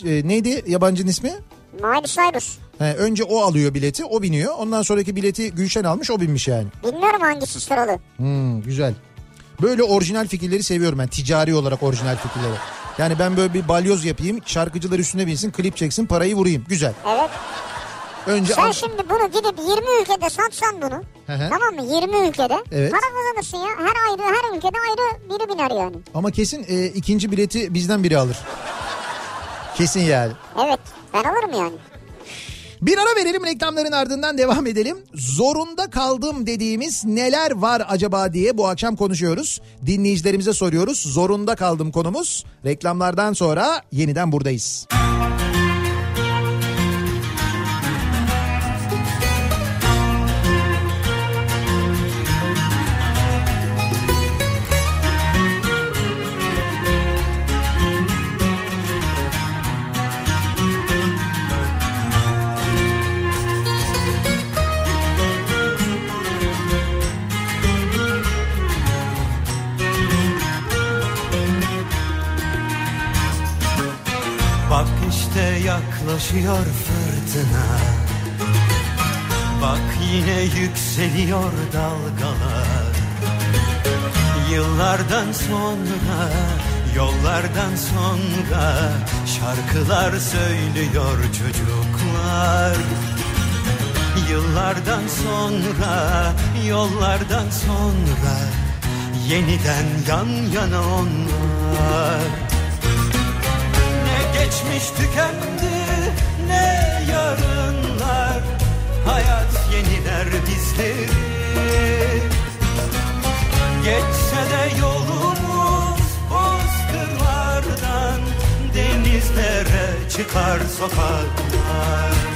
e, neydi yabancının ismi? Miley Cyrus. He, önce o alıyor bileti o biniyor. Ondan sonraki bileti Gülşen almış o binmiş yani. Bilmiyorum hangisi sıralı. Hmm, güzel. Böyle orijinal fikirleri seviyorum ben. Ticari olarak orijinal fikirleri. Yani ben böyle bir balyoz yapayım. Şarkıcılar üstüne binsin, klip çeksin, parayı vurayım. Güzel. Evet. Önce Sen an- şimdi bunu gidip 20 ülkede satsan bunu. Hı hı. Tamam mı? 20 ülkede. Evet. Para kazanırsın ya. Her ayrı her ülkede ayrı biri biner yani. ama kesin e, ikinci bileti bizden biri alır. Kesin yani. Evet. Ben alırım yani. Bir ara verelim reklamların ardından devam edelim. Zorunda kaldım dediğimiz neler var acaba diye bu akşam konuşuyoruz. Dinleyicilerimize soruyoruz. Zorunda kaldım konumuz. Reklamlardan sonra yeniden buradayız. Bak işte yaklaşıyor fırtına. Bak yine yükseliyor dalgalar. Yıllardan sonra, yollardan sonra Şarkılar söylüyor çocuklar. Yıllardan sonra, yollardan sonra Yeniden yan yana onlar geçmiş tükendi, ne yarınlar Hayat yeniler bizleri. Geçse de yolumuz bozkırlardan Denizlere çıkar sokaklar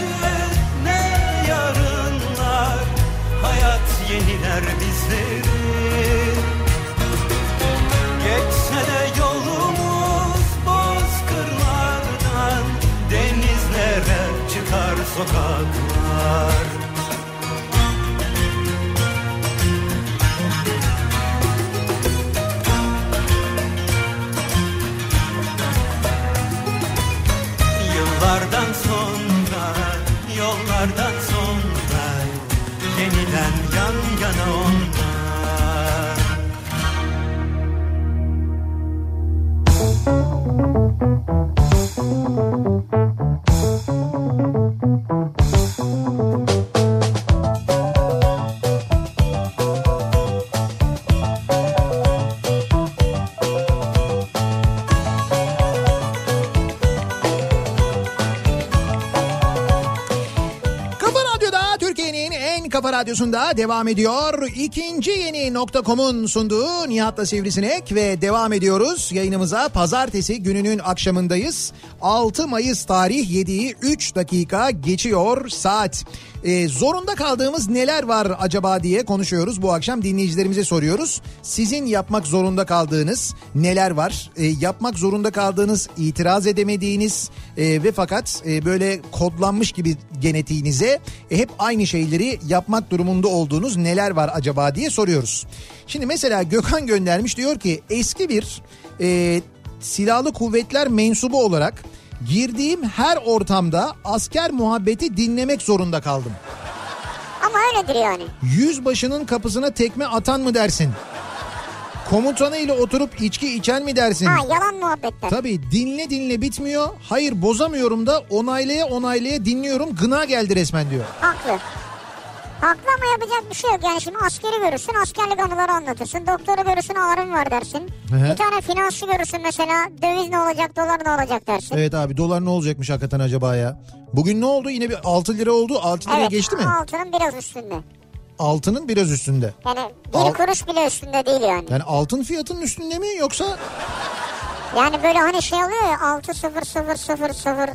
yeniler bizleri. Geçse de yolumuz bozkırlardan Denizlere çıkar sokaklar radyosunda devam ediyor. İkinci yeni nokta.com'un sunduğu Nihat'la Sivrisinek ve devam ediyoruz. Yayınımıza pazartesi gününün akşamındayız. 6 Mayıs tarih 7'yi 3 dakika geçiyor saat. Ee, zorunda kaldığımız neler var acaba diye konuşuyoruz. Bu akşam dinleyicilerimize soruyoruz. Sizin yapmak zorunda kaldığınız neler var? Ee, yapmak zorunda kaldığınız, itiraz edemediğiniz e, ve fakat e, böyle kodlanmış gibi genetiğinize e, hep aynı şeyleri yapmak durumunda olduğunuz neler var acaba diye soruyoruz. Şimdi mesela Gökhan göndermiş diyor ki eski bir e, silahlı kuvvetler mensubu olarak girdiğim her ortamda asker muhabbeti dinlemek zorunda kaldım. Ama öyledir yani. Yüzbaşının kapısına tekme atan mı dersin? Komutanı ile oturup içki içen mi dersin? Ha yalan muhabbetler. Tabii dinle dinle bitmiyor. Hayır bozamıyorum da onaylaya onaylaya dinliyorum. Gına geldi resmen diyor. Haklı. Haklı ama yapacak bir şey yok. Yani şimdi askeri görürsün askerlik anıları anlatırsın. Doktoru görürsün ağrım var dersin. Hı. Bir tane finansçı görürsün mesela döviz ne olacak dolar ne olacak dersin. Evet abi dolar ne olacakmış hakikaten acaba ya? Bugün ne oldu? Yine bir 6 lira oldu. 6 liraya geçti mi? altının biraz üstünde. Altının biraz üstünde. Yani bir Al- kuruş bile üstünde değil yani. Yani altın fiyatının üstünde mi yoksa Yani böyle hani şey oluyor ya 6 0 0 0 0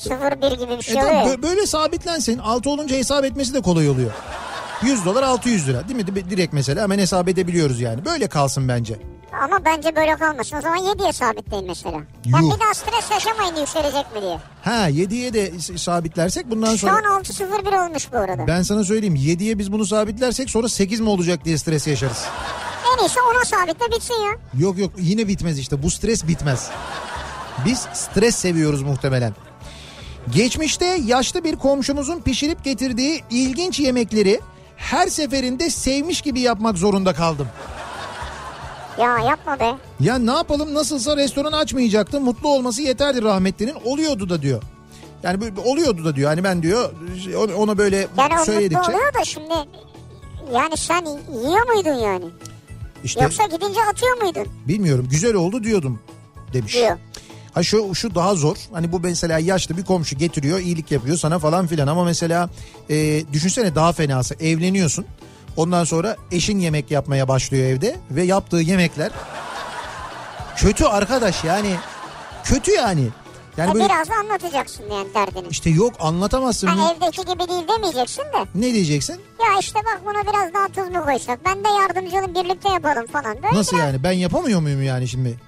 0 1 gibi bir E şey tamam, oluyor. bö- böyle sabitlensin. 6 olunca hesap etmesi de kolay oluyor. 100 dolar 600 lira değil mi? Di- Direkt mesela hemen hesap edebiliyoruz yani. Böyle kalsın bence. Ama bence böyle kalmasın. O zaman 7'ye sabitleyin mesela. Yuh. bir daha stres yaşamayın yükselecek mi diye. Ha 7'ye de sabitlersek bundan Şu an sonra... 6 0 1 olmuş bu arada. Ben sana söyleyeyim 7'ye biz bunu sabitlersek sonra 8 mi olacak diye stres yaşarız. En iyisi ona sabitle bitsin ya. Yok yok yine bitmez işte bu stres bitmez. Biz stres seviyoruz muhtemelen. Geçmişte yaşlı bir komşumuzun pişirip getirdiği ilginç yemekleri her seferinde sevmiş gibi yapmak zorunda kaldım. Ya yapma be. Ya ne yapalım nasılsa restoran açmayacaktı. Mutlu olması yeterdi rahmetlinin. Oluyordu da diyor. Yani böyle oluyordu da diyor. Hani ben diyor ona böyle Yani söyledikçe. mutlu oluyor da şimdi yani sen yiyor muydun yani? işte Yoksa gidince atıyor muydun? bilmiyorum güzel oldu diyordum demiş. Diyor. Ha şu, şu daha zor. Hani bu mesela yaşlı bir komşu getiriyor iyilik yapıyor sana falan filan. Ama mesela e, düşünsene daha fenası evleniyorsun. Ondan sonra eşin yemek yapmaya başlıyor evde. Ve yaptığı yemekler kötü arkadaş yani. Kötü yani. Yani E böyle biraz da anlatacaksın yani derdini. işte yok anlatamazsın. Ha, evdeki gibi değil demeyeceksin de. Ne diyeceksin? Ya işte bak buna biraz daha tuz mu koysak? Ben de yardımcı olayım birlikte yapalım falan. Böyle Nasıl biraz- yani ben yapamıyor muyum yani şimdi?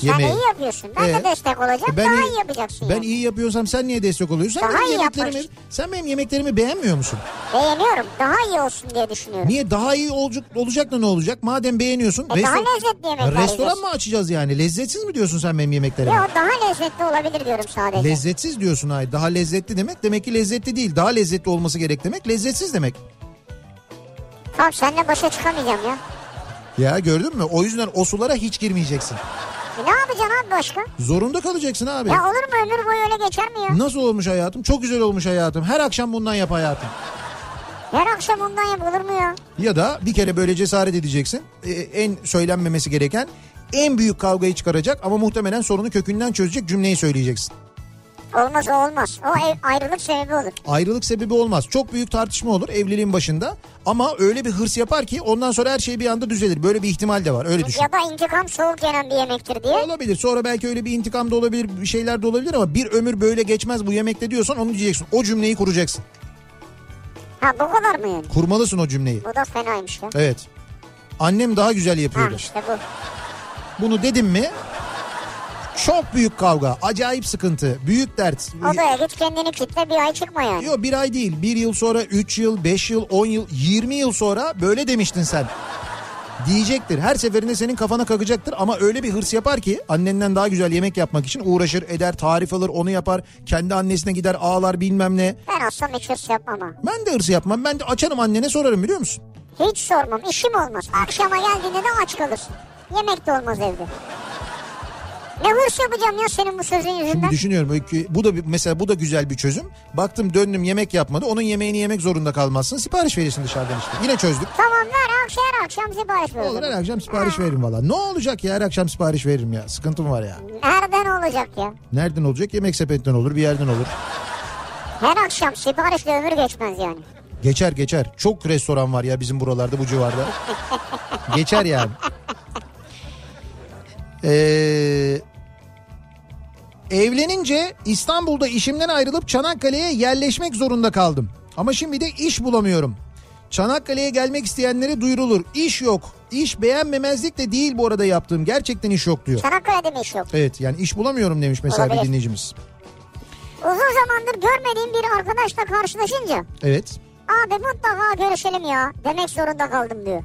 Sen yemeği? iyi yapıyorsun. Ben Ee, de destek olacağım. E ben daha iyi- iyi yapacaksın Ben yani. iyi yapıyorsam sen niye destek oluyorsun? Sen Daha benim iyi yemeklerimi, yapmak sen benim yemeklerimi beğenmiyor musun? Beğeniyorum. Daha iyi olsun diye düşünüyorum. Niye daha iyi olacak olacak da ne olacak? Madem beğeniyorsun. E daha lezzetli yemekler Restoran yiyeceğiz. mı açacağız yani? Lezzetsiz mi diyorsun sen benim yemeklerime? Yok daha lezzetli olabilir diyorum sadece. Lezzetsiz diyorsun ay. Daha lezzetli demek demek ki lezzetli değil. Daha lezzetli olması gerek demek lezzetsiz demek. Tamam seninle başa çıkamayacağım ya. Ya gördün mü? O yüzden o sulara hiç girmeyeceksin. E ne yapacaksın abi başka? Zorunda kalacaksın abi. Ya olur mu ömür boyu öyle geçer mi ya? Nasıl olmuş hayatım? Çok güzel olmuş hayatım. Her akşam bundan yap hayatım. Her akşam ondan yap olur mu ya? Ya da bir kere böyle cesaret edeceksin. Ee, en söylenmemesi gereken en büyük kavgayı çıkaracak ama muhtemelen sorunu kökünden çözecek cümleyi söyleyeceksin. Olmaz o olmaz. O ev, ayrılık sebebi olur. Ayrılık sebebi olmaz. Çok büyük tartışma olur evliliğin başında ama öyle bir hırs yapar ki ondan sonra her şey bir anda düzelir. Böyle bir ihtimal de var. Öyle düşün. Ya da intikam soğuk yenen bir yemektir diye. Olabilir. Sonra belki öyle bir intikam da olabilir, bir şeyler de olabilir ama bir ömür böyle geçmez bu yemekte diyorsan onu diyeceksin. O cümleyi kuracaksın. Ha bu kadar mı yani? Kurmalısın o cümleyi. Bu da fenaymış ya. Evet. Annem daha güzel Ha yapıyordu. işte bu. Bunu dedim mi çok büyük kavga, acayip sıkıntı, büyük dert. Odaya git kendini kitle bir ay çıkma yani. Yok bir ay değil, bir yıl sonra, üç yıl, beş yıl, on yıl, yirmi yıl sonra böyle demiştin sen. Diyecektir. Her seferinde senin kafana kakacaktır ama öyle bir hırs yapar ki annenden daha güzel yemek yapmak için uğraşır, eder, tarif alır, onu yapar. Kendi annesine gider ağlar bilmem ne. Ben olsam hiç hırs yapmam ha. Ben de hırs yapmam. Ben de açarım annene sorarım biliyor musun? Hiç sormam. İşim olmaz. Akşama geldiğinde de aç kalırsın. Yemek de olmaz evde. Ne hırs yapacağım ya senin bu sözün Şimdi yüzünden. düşünüyorum öykü, bu da bir- mesela bu da güzel bir çözüm. Baktım döndüm yemek yapmadı. Onun yemeğini yemek zorunda kalmazsın. Sipariş verirsin dışarıdan işte. Yine çözdük. Tamam ver akşam her akşam sipariş ver. o Olur her akşam sipariş veririm valla. Ne olacak ya her akşam sipariş veririm ya. Sıkıntım var ya. Nereden olacak ya? Nereden olacak? Yemek sepetinden olur bir yerden olur. Her akşam siparişle ömür geçmez yani. Geçer geçer. Çok restoran var ya bizim buralarda bu civarda. geçer yani. Ee, evlenince İstanbul'da işimden ayrılıp Çanakkale'ye yerleşmek zorunda kaldım. Ama şimdi de iş bulamıyorum. Çanakkale'ye gelmek isteyenlere duyurulur. İş yok. İş beğenmemezlik de değil bu arada yaptığım. Gerçekten iş yok diyor. Çanakkale'de mi iş yok? Evet yani iş bulamıyorum demiş mesela bir Olabilir. dinleyicimiz. Uzun zamandır görmediğim bir arkadaşla karşılaşınca Evet. abi mutlaka görüşelim ya demek zorunda kaldım diyor.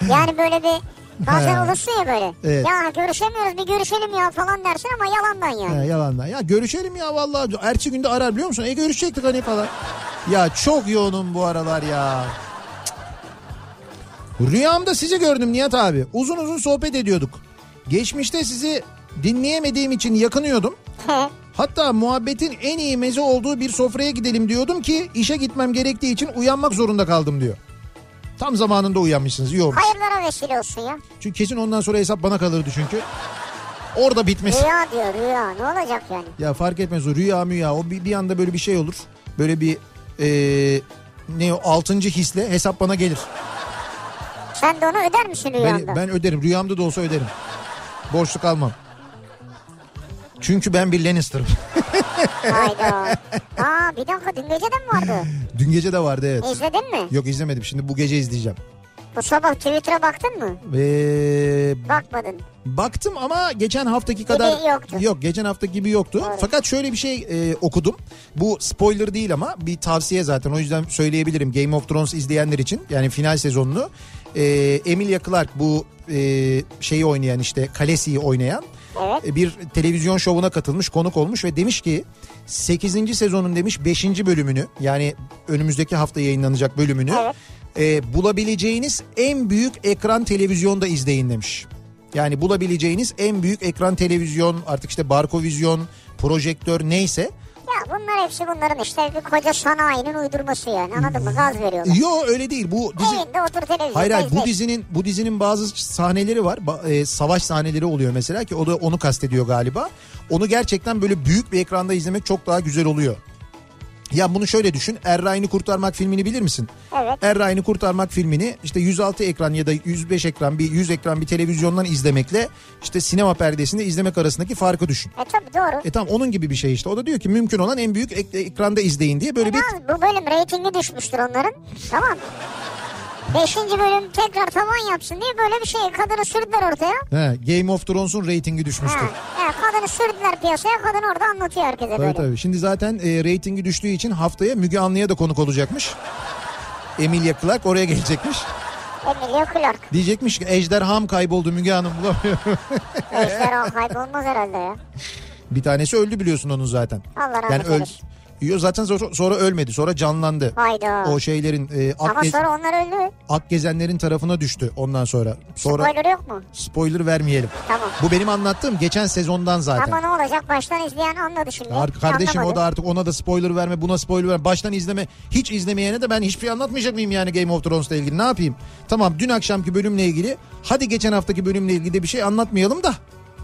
yani böyle bir bazen olursun ya böyle. Evet. Ya görüşemiyoruz bir görüşelim ya falan dersin ama yalandan yani. He, yalandan. Ya görüşelim ya vallahi. Ertesi günde arar biliyor musun? E görüşecektik hani falan. Ya çok yoğunum bu aralar ya. Rüyamda sizi gördüm Nihat abi. Uzun uzun sohbet ediyorduk. Geçmişte sizi dinleyemediğim için yakınıyordum. Hatta muhabbetin en iyi meze olduğu bir sofraya gidelim diyordum ki işe gitmem gerektiği için uyanmak zorunda kaldım diyor. Tam zamanında uyanmışsınız. İyi olmuş. Hayırlara vesile olsun ya. Çünkü kesin ondan sonra hesap bana kalırdı çünkü. Orada bitmesin. Rüya diyor rüya ne olacak yani? Ya fark etmez o rüya müya o bir, bir anda böyle bir şey olur. Böyle bir eee, ne o altıncı hisle hesap bana gelir. Sen de onu öder misin rüyanda? Ben, ben öderim rüyamda da olsa öderim. Borçlu kalmam. Çünkü ben bir Lannister'ım. Hayda. Aa bir dakika dün gece de mi vardı? Dün gece de vardı evet. İzledin mi? Yok izlemedim şimdi bu gece izleyeceğim. Bu sabah Twitter'a baktın mı? Ve Bakmadın. baktım ama geçen haftaki kadar yoktu. yok geçen hafta gibi yoktu. Doğru. Fakat şöyle bir şey e, okudum. Bu spoiler değil ama bir tavsiye zaten o yüzden söyleyebilirim Game of Thrones izleyenler için yani final sezonunu. E, Emilia Clarke bu e, şeyi oynayan işte Khaleesi'yi oynayan Evet. e, bir televizyon şovuna katılmış konuk olmuş ve demiş ki 8. sezonun demiş 5. bölümünü yani önümüzdeki hafta yayınlanacak bölümünü Evet. e, bulabileceğiniz en büyük ekran televizyonda izleyin demiş. Yani bulabileceğiniz en büyük ekran televizyon artık işte barkovizyon, projektör neyse. Ya bunlar hepsi bunların işte bir koca sanayinin uydurması yani anladın mı? Gaz veriyorlar. Yo öyle değil bu dizi... Evinde otur televizyonda Hayır hayır bu dizinin bu dizinin bazı sahneleri var. E, savaş sahneleri oluyor mesela ki o da onu kastediyor galiba. Onu gerçekten böyle büyük bir ekranda izlemek çok daha güzel oluyor. Ya bunu şöyle düşün. Erray'ını kurtarmak filmini bilir misin? Evet. Erray'ını kurtarmak filmini işte 106 ekran ya da 105 ekran bir 100 ekran bir televizyondan izlemekle işte sinema perdesinde izlemek arasındaki farkı düşün. E tabii doğru. E tamam onun gibi bir şey işte. O da diyor ki mümkün olan en büyük ek- ekranda izleyin diye böyle bir Yalnız bu bölüm reytingi düşmüştür onların. Tamam. Beşinci bölüm tekrar tavan yapsın diye böyle bir şey kadını sürdüler ortaya. He, Game of Thrones'un reytingi düşmüştü. Ha, ha, kadını sürdüler piyasaya kadın orada anlatıyor herkese Tabii böyle. tabii. Şimdi zaten e, reytingi düştüğü için haftaya Müge Anlı'ya da konuk olacakmış. Emilia Clarke oraya gelecekmiş. Emilia Clarke. Diyecekmiş ki ejderham kayboldu Müge Hanım bulamıyorum. Ejderha kaybolmaz herhalde ya. bir tanesi öldü biliyorsun onun zaten. Allah Yani öl Yo, zaten sonra, sonra ölmedi sonra canlandı. Hayda. O şeylerin e, Ama Akge- sonra onlar öldü. Akgezenlerin tarafına düştü ondan sonra. Sonra Spoiler yok mu? spoiler vermeyelim. Tamam. Bu benim anlattığım geçen sezondan zaten. Ama ne olacak baştan izleyen anladı şimdi. Ar- Kardeşim o Anlamadı. da artık ona da spoiler verme buna spoiler verme. Baştan izleme hiç izlemeyene de ben hiçbir şey anlatmayacak mıyım yani Game of Thrones'la ilgili ne yapayım? Tamam dün akşamki bölümle ilgili hadi geçen haftaki bölümle ilgili de bir şey anlatmayalım da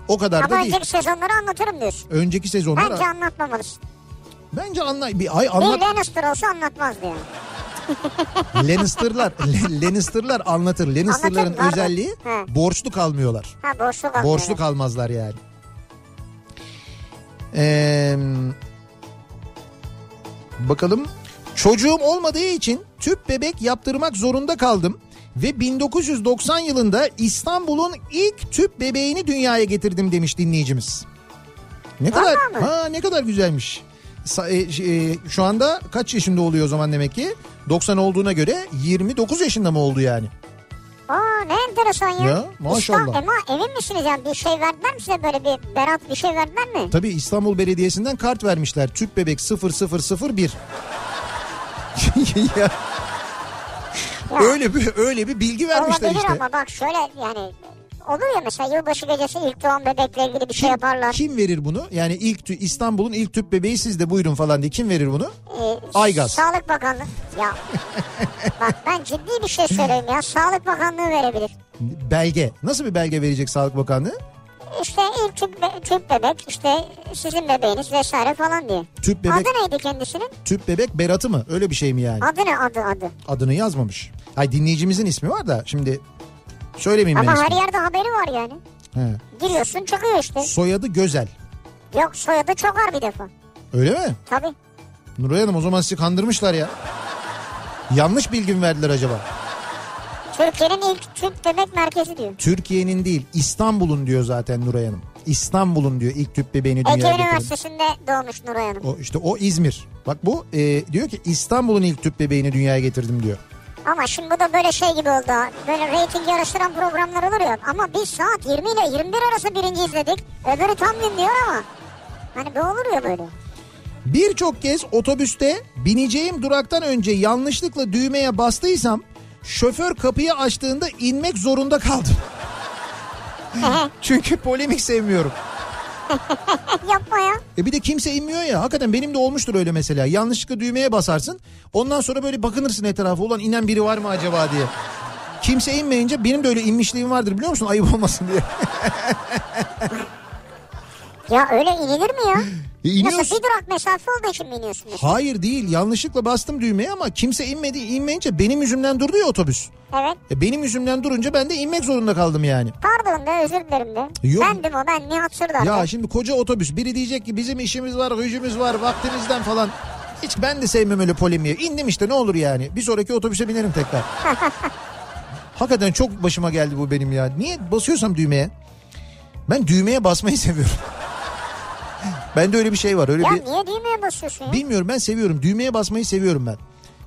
o kadar Ama da değil. önceki sezonları anlatırım diyorsun. Önceki sezonlar Bence anlatmamalısın. Bence anla bir ay Bir anlat Lannister olsa anlatmazdı yani. Lannister'lar Lannister'lar anlatır. Lannister'ların Anlatır, pardon. özelliği He. borçlu kalmıyorlar. Ha boşluk almıyor. Borçlu kalmazlar yani. Ee, bakalım. Çocuğum olmadığı için tüp bebek yaptırmak zorunda kaldım. Ve 1990 yılında İstanbul'un ilk tüp bebeğini dünyaya getirdim demiş dinleyicimiz. Ne kadar mi? ha ne kadar güzelmiş. E, e, şu anda kaç yaşında oluyor o zaman demek ki? 90 olduğuna göre 29 yaşında mı oldu yani? Aa ne enteresan ya. Ya, maşallah. İşte, ama emin misiniz yani bir şey verdiler mi size böyle bir berat bir şey verdiler mi? Tabii İstanbul Belediyesi'nden kart vermişler. Tüp bebek 0001. ya, Ya. öyle bir öyle bir bilgi vermişler Olabilir işte. ama bak şöyle yani olur ya mesela yılbaşı gecesi ilk doğan bebekle ilgili bir şey yaparlar. kim verir bunu? Yani ilk tü- İstanbul'un ilk tüp bebeği siz de buyurun falan diye kim verir bunu? Ee, Aygaz. Sağlık Bakanlığı. Ya bak ben ciddi bir şey söyleyeyim ya. Sağlık Bakanlığı verebilir. Belge. Nasıl bir belge verecek Sağlık Bakanlığı? İşte ilk tüp, be- tüp bebek işte sizin bebeğiniz vesaire falan diye. Tüp bebek, Adı neydi kendisinin? tüp bebek Berat'ı mı? Öyle bir şey mi yani? Adı ne adı adı. Adını yazmamış. Hay dinleyicimizin ismi var da şimdi söylemeyeyim ben Ama her ismini. yerde haberi var yani. He. Giriyorsun çıkıyor işte. Soyadı Gözel. Yok soyadı çokar bir defa. Öyle mi? Tabii. Nuray Hanım o zaman sizi kandırmışlar ya. Yanlış bilgi mi verdiler acaba? Türkiye'nin ilk tüp bebek merkezi diyor. Türkiye'nin değil İstanbul'un diyor zaten Nuray Hanım. İstanbul'un diyor ilk tüp bebeğini Ege dünyaya getirin. Üniversitesi'nde doğmuş Nuray Hanım. O işte o İzmir. Bak bu e, diyor ki İstanbul'un ilk tüp bebeğini dünyaya getirdim diyor. Ama şimdi bu da böyle şey gibi oldu. Böyle reyting yarıştıran programlar olur ya. Ama biz saat 20 ile 21 arası birinci izledik. Öbürü tam gün diyor ama. Hani bu olur ya böyle. Birçok kez otobüste bineceğim duraktan önce yanlışlıkla düğmeye bastıysam şoför kapıyı açtığında inmek zorunda kaldım. Çünkü polemik sevmiyorum. Yapma ya. E bir de kimse inmiyor ya. Hakikaten benim de olmuştur öyle mesela. Yanlışlıkla düğmeye basarsın. Ondan sonra böyle bakınırsın etrafa. Ulan inen biri var mı acaba diye. Kimse inmeyince benim de öyle inmişliğim vardır biliyor musun? Ayıp olmasın diye. Ya öyle inilir mi ya? E, iniyorsun. Nasıl bir durak mesafe olduğu için mi iniyorsun? mesela? Hayır değil. Yanlışlıkla bastım düğmeye ama kimse inmedi. inmeyince benim yüzümden durdu ya otobüs. Evet. E benim yüzümden durunca ben de inmek zorunda kaldım yani. Pardon de özür dilerim de. Yok. Bendim o ben Nihat Sırdar. Ya şimdi koca otobüs biri diyecek ki bizim işimiz var, gücümüz var, vaktimizden falan. Hiç ben de sevmem öyle polemiği. İndim işte ne olur yani. Bir sonraki otobüse binerim tekrar. Hakikaten çok başıma geldi bu benim ya. Niye basıyorsam düğmeye? Ben düğmeye basmayı seviyorum. Bende öyle bir şey var. Öyle Ya bir niye düğmeye basıyorsun ya? bilmiyorum ben seviyorum. Düğmeye basmayı seviyorum ben.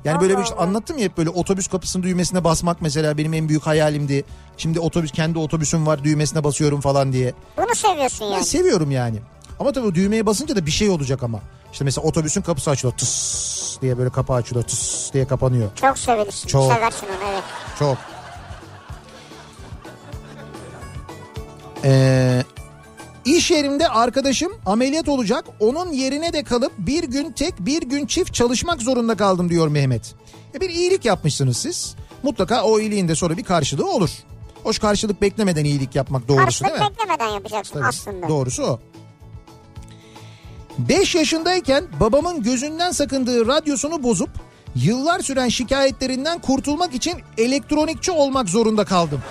Yani böyle bir işte anlattım ya hep böyle otobüs kapısının düğmesine basmak mesela benim en büyük hayalimdi. Şimdi otobüs kendi otobüsüm var düğmesine basıyorum falan diye. Bunu seviyorsun Ben yani. seviyorum yani. Ama tabii o düğmeye basınca da bir şey olacak ama. İşte mesela otobüsün kapısı açılıyor. Tıs diye böyle kapağı açılıyor tıs diye kapanıyor. Çok sevilirsin. Çok. Seversin onu evet. Çok. Ee, iş yerimde arkadaşım ameliyat olacak. Onun yerine de kalıp bir gün tek bir gün çift çalışmak zorunda kaldım diyor Mehmet. E bir iyilik yapmışsınız siz. Mutlaka o iyiliğin de sonra bir karşılığı olur. Hoş karşılık beklemeden iyilik yapmak doğrusu Karşılık değil mi? beklemeden yapacaksın Tabii, aslında. Doğrusu o. 5 yaşındayken babamın gözünden sakındığı radyosunu bozup yıllar süren şikayetlerinden kurtulmak için elektronikçi olmak zorunda kaldım.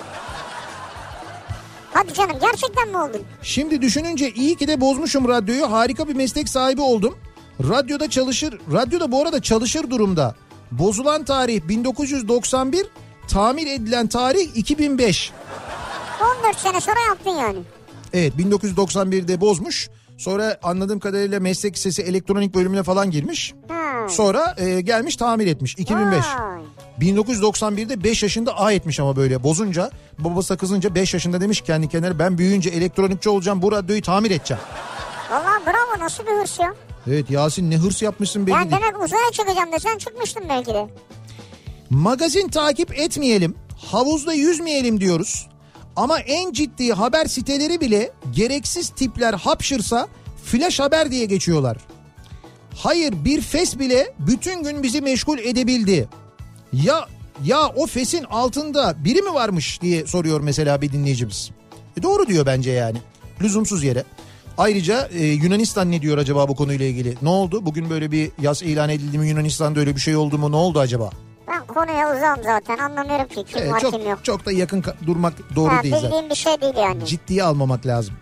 Hadi canım gerçekten mi oldun? Şimdi düşününce iyi ki de bozmuşum radyoyu. Harika bir meslek sahibi oldum. Radyoda çalışır, radyoda bu arada çalışır durumda. Bozulan tarih 1991, tamir edilen tarih 2005. 14 sene sonra yaptın yani. Evet 1991'de bozmuş. Sonra anladığım kadarıyla meslek lisesi elektronik bölümüne falan girmiş. Ha. Sonra e, gelmiş tamir etmiş 2005. Vay. 1991'de 5 yaşında A etmiş ama böyle bozunca babası kızınca 5 yaşında demiş kendi kendine ben büyüyünce elektronikçi olacağım bu radyoyu tamir edeceğim. Valla bravo nasıl bir hırs ya. Evet Yasin ne hırs yapmışsın belli Yani değil. demek uzaya çıkacağım desen çıkmıştın belki de. Magazin takip etmeyelim, havuzda yüzmeyelim diyoruz. Ama en ciddi haber siteleri bile gereksiz tipler hapşırsa flash haber diye geçiyorlar. Hayır bir fes bile bütün gün bizi meşgul edebildi. Ya ya o fesin altında biri mi varmış diye soruyor mesela bir dinleyicimiz. E doğru diyor bence yani. Lüzumsuz yere. Ayrıca e, Yunanistan ne diyor acaba bu konuyla ilgili? Ne oldu? Bugün böyle bir yaz ilan edildi mi Yunanistan'da öyle bir şey oldu mu? Ne oldu acaba? Ben konuya uzağım zaten anlamıyorum ki kim Evet, var çok kim yok. çok da yakın durmak doğru Ha, değil zaten. bildiğim bir şey değil yani. Ciddiye almamak lazım.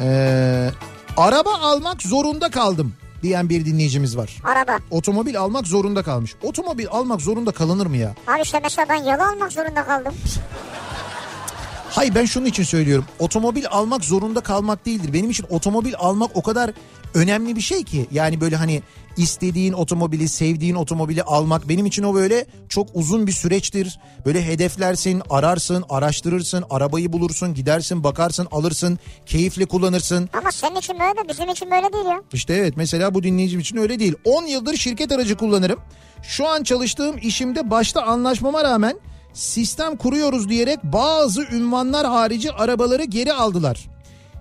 Ee, araba almak zorunda kaldım diyen bir dinleyicimiz var. Araba. Otomobil almak zorunda kalmış. Otomobil almak zorunda kalınır mı ya? Abi işte mesela ben yalı almak zorunda kaldım. Hayır ben şunun için söylüyorum. Otomobil almak zorunda kalmak değildir. Benim için otomobil almak o kadar önemli bir şey ki. Yani böyle hani istediğin otomobili, sevdiğin otomobili almak benim için o böyle çok uzun bir süreçtir. Böyle hedeflersin, ararsın, araştırırsın, arabayı bulursun, gidersin, bakarsın, alırsın, keyifle kullanırsın. Ama senin için böyle bizim için böyle değil ya. İşte evet mesela bu dinleyicim için öyle değil. 10 yıldır şirket aracı kullanırım. Şu an çalıştığım işimde başta anlaşmama rağmen sistem kuruyoruz diyerek bazı ünvanlar harici arabaları geri aldılar.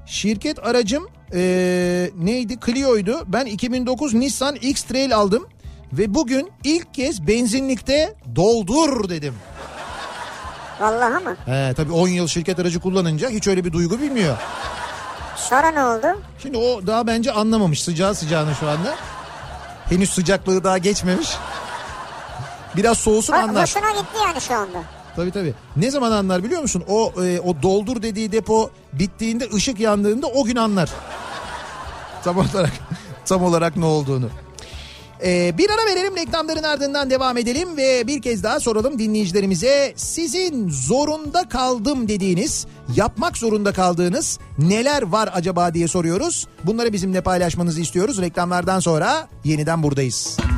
Şirket aracım eee, neydi Clio'ydu. Ben 2009 Nissan X-Trail aldım. Ve bugün ilk kez benzinlikte doldur dedim. Vallahi mı? He, tabii 10 yıl şirket aracı kullanınca hiç öyle bir duygu bilmiyor. Sonra ne oldu? Şimdi o daha bence anlamamış sıcağı sıcağına şu anda. Henüz sıcaklığı daha geçmemiş. Biraz soğusun Ho- anlar. hoşuna gitti yani şu anda. Tabii tabii. Ne zaman anlar biliyor musun? O e, o doldur dediği depo bittiğinde ışık yandığında o gün anlar. Tam olarak tam olarak ne olduğunu. Ee, bir ara verelim reklamların ardından devam edelim ve bir kez daha soralım dinleyicilerimize sizin zorunda kaldım dediğiniz yapmak zorunda kaldığınız neler var acaba diye soruyoruz. Bunları bizimle paylaşmanızı istiyoruz. Reklamlardan sonra yeniden buradayız. Senden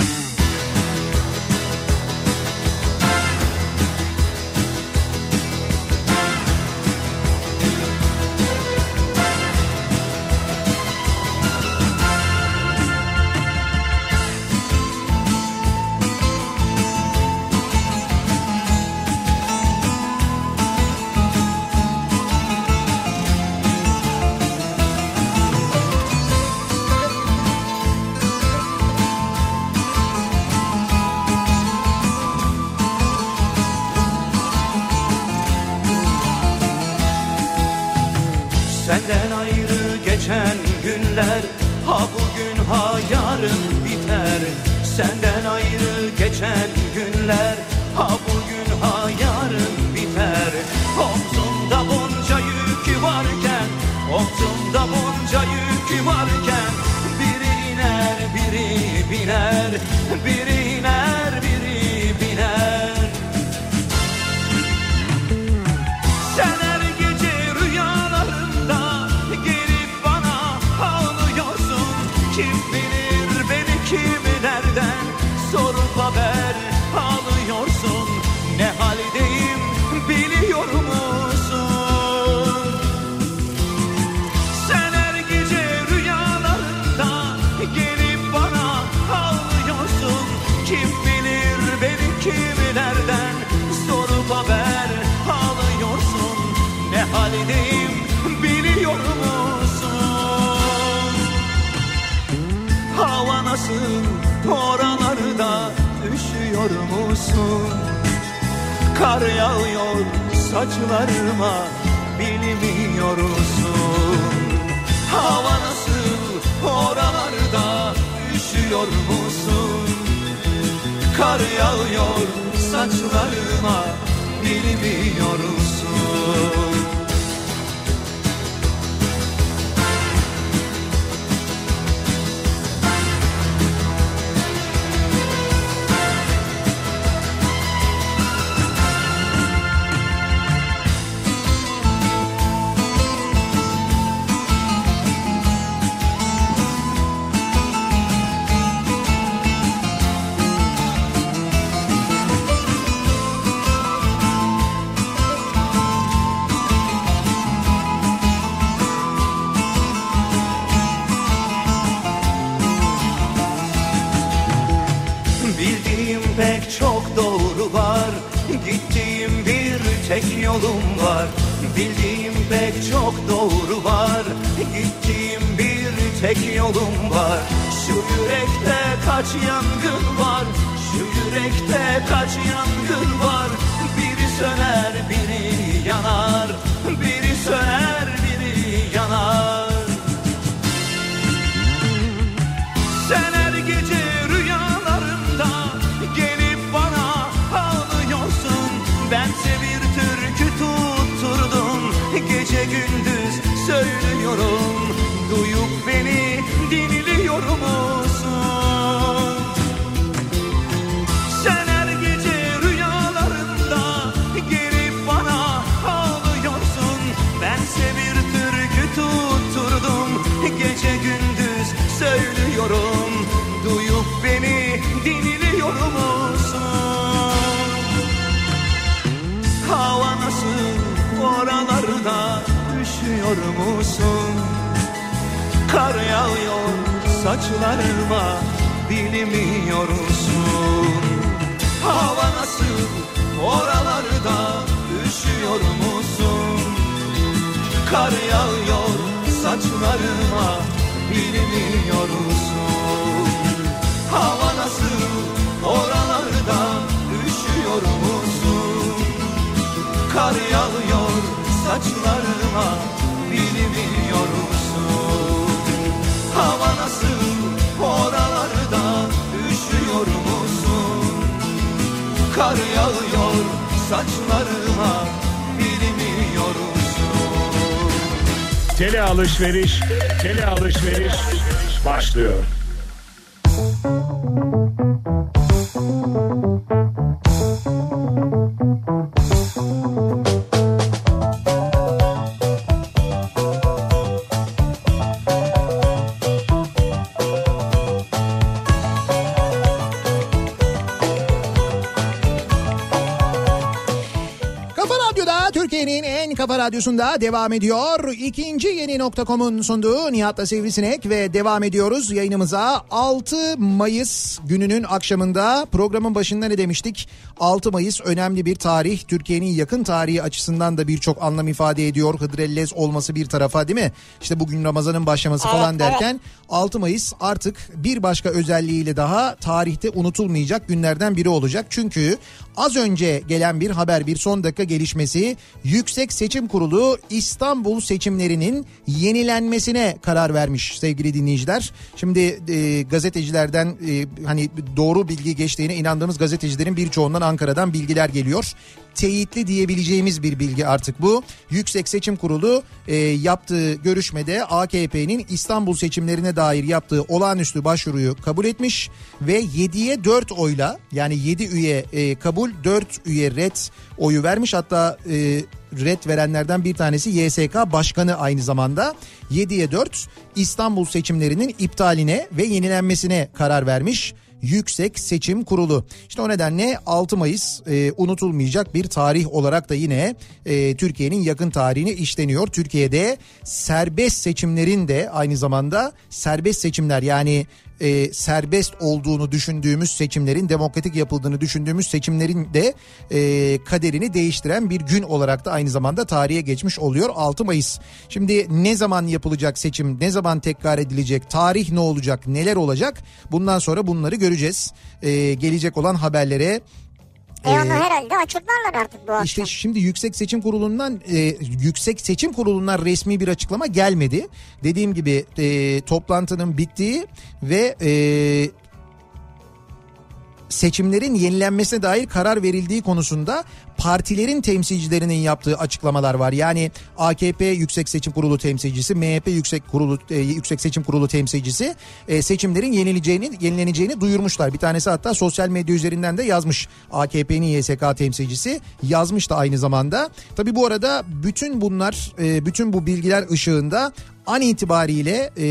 yolum var. Bildiğim pek çok doğru var. Gittiğim bir tek yolum var. Şu yürekte kaç yangın var? Şu yürekte kaç yangın var? Biri söner biri yanar söylüyorum Duyup beni dinliyor musun? Hava nasıl oralarda üşüyor musun? Kar yağıyor saçlarıma bilmiyor musun? Hava nasıl oralarda üşüyor musun? Kar yağıyor saçlarıma bilmiyor musun? Hava nasıl oralarda üşüyor musun? Kar yağıyor saçlarıma bilmiyor musun? Hava nasıl oralarda üşüyor musun? Kar yağıyor saçlarıma bilmiyor musun? Tele alışveriş, tele alışveriş başlıyor. Radyosunda devam ediyor. İkinci yeni nokta.com'un sunduğu Nihat'la Sivrisinek ve devam ediyoruz yayınımıza. 6 Mayıs gününün akşamında programın başında ne demiştik? 6 Mayıs önemli bir tarih. Türkiye'nin yakın tarihi açısından da birçok anlam ifade ediyor. Hıdrellez olması bir tarafa değil mi? İşte bugün Ramazan'ın başlaması Evet, falan evet. derken 6 Mayıs artık bir başka özelliğiyle daha tarihte unutulmayacak günlerden biri olacak. Çünkü az önce gelen bir haber bir son dakika gelişmesi Yüksek Seçim Kurulu İstanbul seçimlerinin yenilenmesine karar vermiş sevgili dinleyiciler. Şimdi e, gazetecilerden e, hani doğru bilgi geçtiğine inandığımız gazetecilerin birçoğundan Ankara'dan bilgiler geliyor teyitli diyebileceğimiz bir bilgi artık bu. Yüksek Seçim Kurulu e, yaptığı görüşmede AKP'nin İstanbul seçimlerine dair yaptığı olağanüstü başvuruyu kabul etmiş ve 7'ye 4 oyla yani 7 üye e, kabul 4 üye red oyu vermiş hatta e, red verenlerden bir tanesi YSK Başkanı aynı zamanda 7'ye 4 İstanbul seçimlerinin iptaline ve yenilenmesine karar vermiş. Yüksek Seçim Kurulu. İşte o nedenle 6 Mayıs e, unutulmayacak bir tarih olarak da yine e, Türkiye'nin yakın tarihine işleniyor. Türkiye'de serbest seçimlerin de aynı zamanda serbest seçimler yani e, serbest olduğunu düşündüğümüz seçimlerin demokratik yapıldığını düşündüğümüz seçimlerin de e, kaderini değiştiren bir gün olarak da aynı zamanda tarihe geçmiş oluyor 6 Mayıs. Şimdi ne zaman yapılacak seçim ne zaman tekrar edilecek tarih ne olacak neler olacak bundan sonra bunları göreceğiz. E, gelecek olan haberlere E onu herhalde açıklarlar artık bu akşam. işte şimdi Yüksek Seçim Kurulu'ndan e, Yüksek Seçim Kurulu'ndan resmi bir açıklama gelmedi. Dediğim gibi e, toplantının bittiği ve e, seçimlerin yenilenmesine dair karar verildiği konusunda partilerin temsilcilerinin yaptığı açıklamalar var. Yani AKP Yüksek Seçim Kurulu temsilcisi, MHP Yüksek Kurulu e, Yüksek Seçim Kurulu temsilcisi e, seçimlerin yenileceğini yenileneceğini duyurmuşlar. Bir tanesi hatta sosyal medya üzerinden de yazmış. AKP'nin YSK temsilcisi yazmış da aynı zamanda. Tabii bu arada bütün bunlar e, bütün bu bilgiler ışığında an itibariyle e,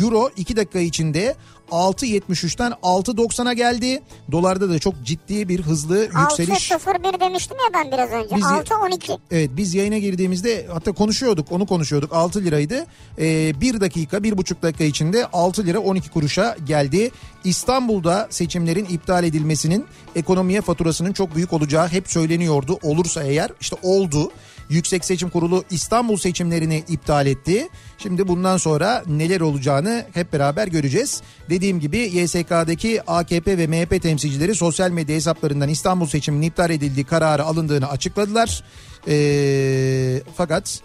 Euro 2 dakika içinde 6.73'ten 6.90'a geldi. Dolarda da çok ciddi bir hızlı yükseliş. 6.01 demiştim ya ben biraz önce. Bizi- 6.12. Evet biz yayına girdiğimizde hatta konuşuyorduk onu konuşuyorduk 6 liraydı. Ee, 1 dakika 1,5 dakika içinde 6 lira 12 kuruşa geldi. İstanbul'da seçimlerin iptal edilmesinin ekonomiye faturasının çok büyük olacağı hep söyleniyordu. Olursa eğer işte oldu. Yüksek Seçim Kurulu İstanbul seçimlerini iptal etti. Şimdi bundan sonra neler olacağını hep beraber göreceğiz. Dediğim gibi YSK'daki AKP ve MHP temsilcileri sosyal medya hesaplarından İstanbul seçiminin iptal edildiği kararı alındığını açıkladılar. Ee, fakat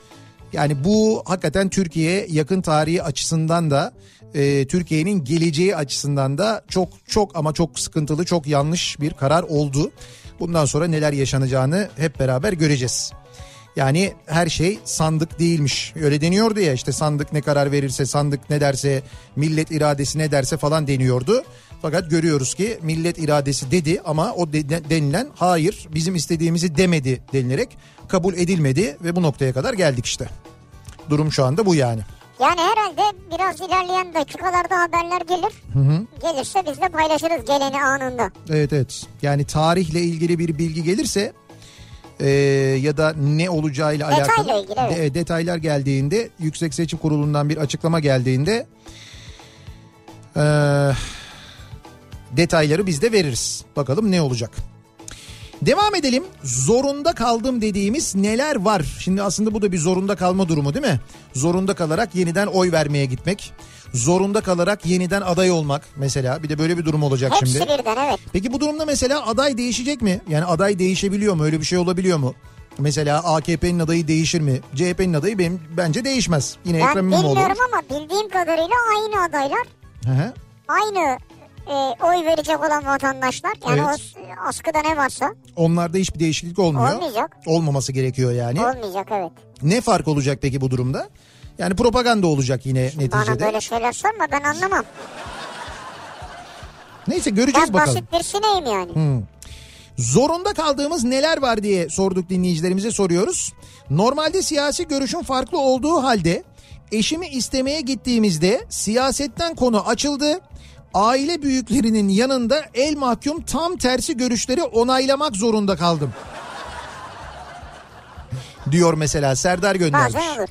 yani bu hakikaten Türkiye yakın tarihi açısından da e, Türkiye'nin geleceği açısından da çok çok ama çok sıkıntılı çok yanlış bir karar oldu. Bundan sonra neler yaşanacağını hep beraber göreceğiz. Yani her şey sandık değilmiş. Öyle deniyordu ya işte sandık ne karar verirse sandık ne derse millet iradesi ne derse falan deniyordu. Fakat görüyoruz ki millet iradesi dedi ama o de- denilen hayır bizim istediğimizi demedi denilerek kabul edilmedi ve bu noktaya kadar geldik işte. Durum şu anda bu yani. Yani herhalde biraz ilerleyen dakikalarda haberler gelir. Gelirse biz de paylaşırız geleni anında. Evet evet yani tarihle ilgili bir bilgi gelirse e, ya da ne olacağıyla Detayla alakalı ilgili, evet. de- detaylar geldiğinde Yüksek Seçim Kurulu'ndan bir açıklama geldiğinde e, detayları biz de veririz. Bakalım ne olacak. Devam edelim. Zorunda kaldım dediğimiz neler var? Şimdi aslında bu da bir zorunda kalma durumu değil mi? Zorunda kalarak yeniden oy vermeye gitmek. Zorunda kalarak yeniden aday olmak mesela. Bir de böyle bir durum olacak Hepsi şimdi. birden evet. Peki bu durumda mesela aday değişecek mi? Yani aday değişebiliyor mu? Öyle bir şey olabiliyor mu? Mesela AKP'nin adayı değişir mi? CHP'nin adayı benim bence değişmez. Yine Ben Ekrem İmamoğlu. bilmiyorum ama bildiğim kadarıyla aynı adaylar. Hı hı. Aynı e, oy verecek olan vatandaşlar. Yani Evet. o askıda ne varsa Onlarda hiçbir değişiklik olmuyor. Olmayacak. Olmaması gerekiyor yani. olmayacak evet. Ne fark olacak peki bu durumda? Yani propaganda olacak yine Bana neticede. böyle şeyler sorma ben anlamam. Neyse göreceğiz Ben bakalım. basit bir sineyim yani. Zorunda kaldığımız neler var diye sorduk dinleyicilerimize soruyoruz. Normalde siyasi görüşün farklı olduğu halde eşimi istemeye gittiğimizde siyasetten konu açıldı. Aile büyüklerinin yanında el mahkum tam tersi görüşleri onaylamak zorunda kaldım. Diyor mesela Serdar göndermiş. Bazen olur.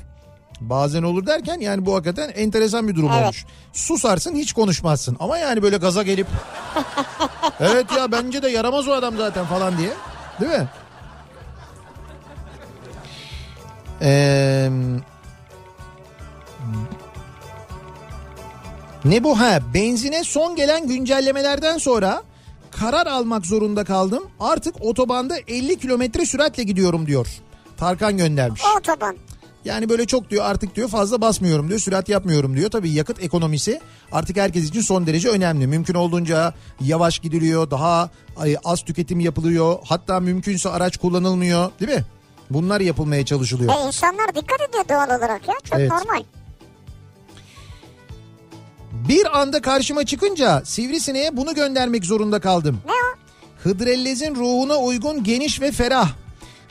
Bazen olur derken yani bu hakikaten enteresan bir durum Evet. olmuş. Susarsın hiç konuşmazsın ama yani böyle gaza gelip evet ya bence de yaramaz o adam zaten falan diye değil mi? Ee, ne bu ha benzine son gelen güncellemelerden sonra karar almak zorunda kaldım. Artık otobanda 50 kilometre süratle gidiyorum diyor. Tarkan göndermiş. Otoban. Yani böyle çok diyor artık diyor fazla basmıyorum diyor sürat yapmıyorum diyor. Tabii yakıt ekonomisi artık herkes için son derece önemli. Mümkün olduğunca yavaş gidiliyor daha az tüketim yapılıyor. Hatta mümkünse araç kullanılmıyor değil mi? Bunlar yapılmaya çalışılıyor. E insanlar dikkat ediyor doğal olarak ya. Çok Evet. normal. Bir anda karşıma çıkınca sivrisineğe bunu göndermek zorunda kaldım. Ne o? Hıdrellez'in ruhuna uygun geniş ve ferah.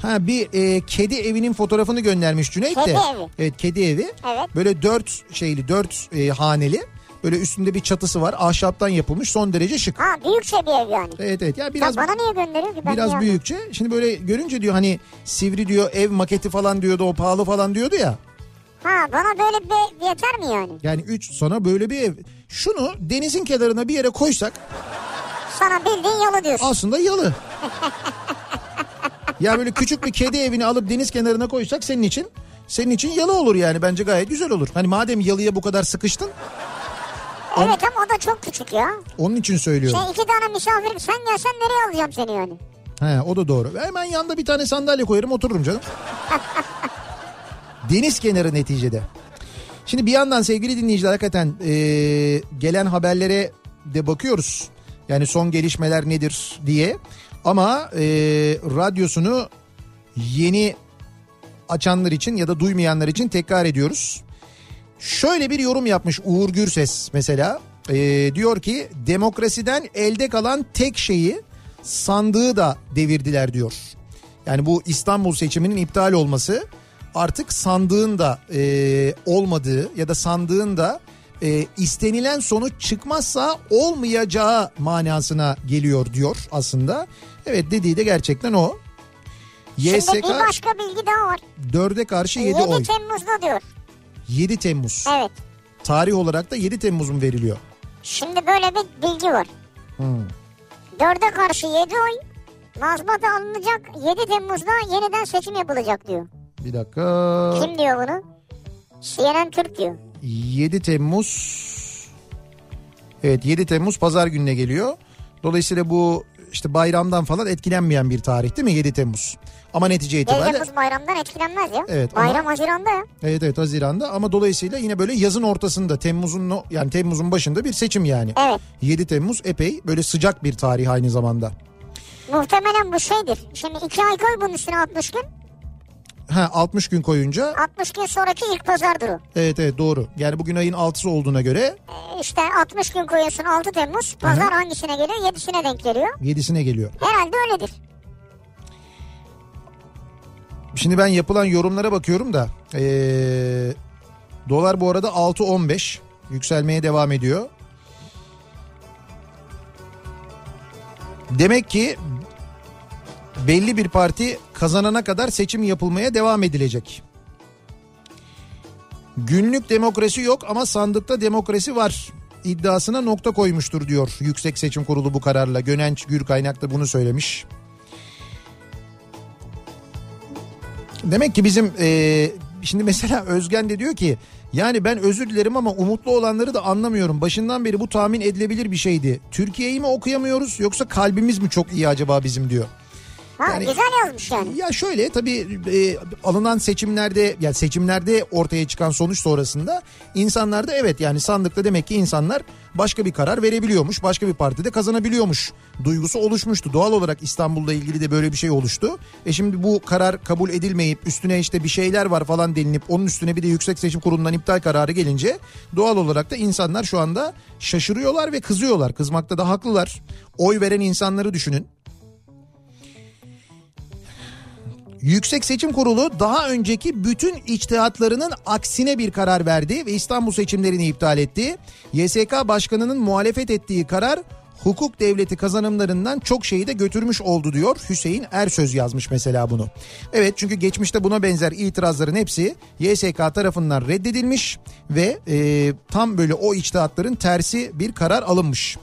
Ha bir e, kedi evinin fotoğrafını göndermiş Cüneyt de. Kedi evi. Evet kedi evi. Evet. Böyle dört şeyli dört e, haneli. Böyle üstünde bir çatısı var. Ahşaptan yapılmış son derece şık. Ha büyükçe bir ev yani. Evet evet. Ya biraz bana niye gönderiyorsun ki? Ben biraz niye büyükçe. Şimdi böyle görünce diyor hani sivri diyor ev maketi falan diyordu o pahalı falan diyordu ya. Ha bana böyle bir yeter mi yani? Yani 3 sana böyle bir ev. Şunu denizin kenarına bir yere koysak Sana bildiğin yalı diyorsun. aslında yalı. ya böyle küçük bir kedi evini alıp deniz kenarına koysak senin için senin için yalı olur yani bence gayet güzel olur. Hani madem yalıya bu kadar sıkıştın Evet ama o da çok küçük ya. onun için söylüyorum. Şey iki tane misafir sen gelsen nereye alacağım seni yani? He o da doğru. Hemen yanında bir tane sandalye koyarım otururum canım. Deniz kenarı neticede. Şimdi bir yandan sevgili dinleyiciler hakikaten e, gelen haberlere de bakıyoruz. Yani son gelişmeler nedir diye. Ama e, radyosunu yeni açanlar için ya da duymayanlar için tekrar ediyoruz. Şöyle bir yorum yapmış Uğur Gürses mesela. Ee, diyor ki demokrasiden elde kalan tek şeyi sandığı da devirdiler diyor. Yani bu İstanbul seçiminin iptal olması artık sandığın da e, olmadığı ya da sandığın da e, istenilen sonuç çıkmazsa olmayacağı manasına geliyor diyor aslında. Evet dediği de gerçekten o. Şimdi YSK bir başka bilgi daha var. 4'e karşı 7 7 oy. Temmuz'da diyor. 7 Temmuz. Evet. Tarih olarak da 7 Temmuz mu veriliyor? Şimdi böyle bir bilgi var. Hmm. 4'e karşı 7 oy. Mazbata alınacak 7 Temmuz'da yeniden seçim yapılacak diyor. Bir dakika. Kim diyor bunu? CNN Türk diyor. 7 Temmuz. Evet 7 Temmuz pazar gününe geliyor. Dolayısıyla bu işte bayramdan falan etkilenmeyen bir tarih değil mi 7 Temmuz? Ama netice 7 itibariyle Temmuz bayramdan etkilenmez ya. Evet, ama- Bayram Haziran'da ya. evet evet Haziran'da ama dolayısıyla yine böyle yazın ortasında Temmuz'un yani Temmuz'un başında bir seçim yani. Evet. 7 Temmuz epey böyle sıcak bir tarih aynı zamanda. Muhtemelen bu şeydir. Şimdi 2 ay koy bunun üstüne 60 gün. Ha 60 gün koyunca 60 gün sonraki ilk pazardır o. evet evet doğru. Yani bugün ayın 6'sı olduğuna göre Ee, İşte 60 gün koyuyorsun 6 Temmuz. Pazar hangisine geliyor? 7'sine denk geliyor. 7'sine geliyor. Herhalde öyledir. Şimdi ben yapılan yorumlara bakıyorum da ee, dolar bu arada 6.15 yükselmeye devam ediyor. Demek ki belli bir parti kazanana kadar seçim yapılmaya devam edilecek. Günlük demokrasi yok ama sandıkta demokrasi var iddiasına nokta koymuştur diyor Yüksek Seçim Kurulu bu kararla. Gönenç Gürkaynak da bunu söylemiş. Demek ki bizim e, şimdi mesela Özgen de diyor ki yani ben özür dilerim ama umutlu olanları da anlamıyorum. Başından beri bu tahmin edilebilir bir şeydi. Türkiye'yi mi okuyamıyoruz yoksa kalbimiz mi çok iyi acaba bizim diyor. Ha Yani- güzel yazmış yani. Ya şöyle tabii e, alınan seçimlerde yani seçimlerde ortaya çıkan sonuç sonrasında insanlar da evet yani sandıkta demek ki insanlar başka bir karar verebiliyormuş. Başka bir partide kazanabiliyormuş duygusu oluşmuştu. Doğal olarak İstanbul'la ilgili de böyle bir şey oluştu. E şimdi bu karar kabul edilmeyip üstüne işte bir şeyler var falan delinip onun üstüne bir de Yüksek Seçim Kurulu'ndan iptal kararı gelince doğal olarak da insanlar şu anda şaşırıyorlar ve kızıyorlar. Kızmakta da haklılar. Oy veren insanları düşünün. Yüksek Seçim Kurulu daha önceki bütün içtihatlarının aksine bir karar verdi ve İstanbul seçimlerini iptal etti. YSK Başkanı'nın muhalefet ettiği karar hukuk devleti kazanımlarından çok şeyi de götürmüş oldu diyor. Hüseyin Ersöz yazmış mesela bunu. Evet çünkü geçmişte buna benzer itirazların hepsi YSK tarafından reddedilmiş ve e, tam böyle o içtihatların tersi bir karar alınmış.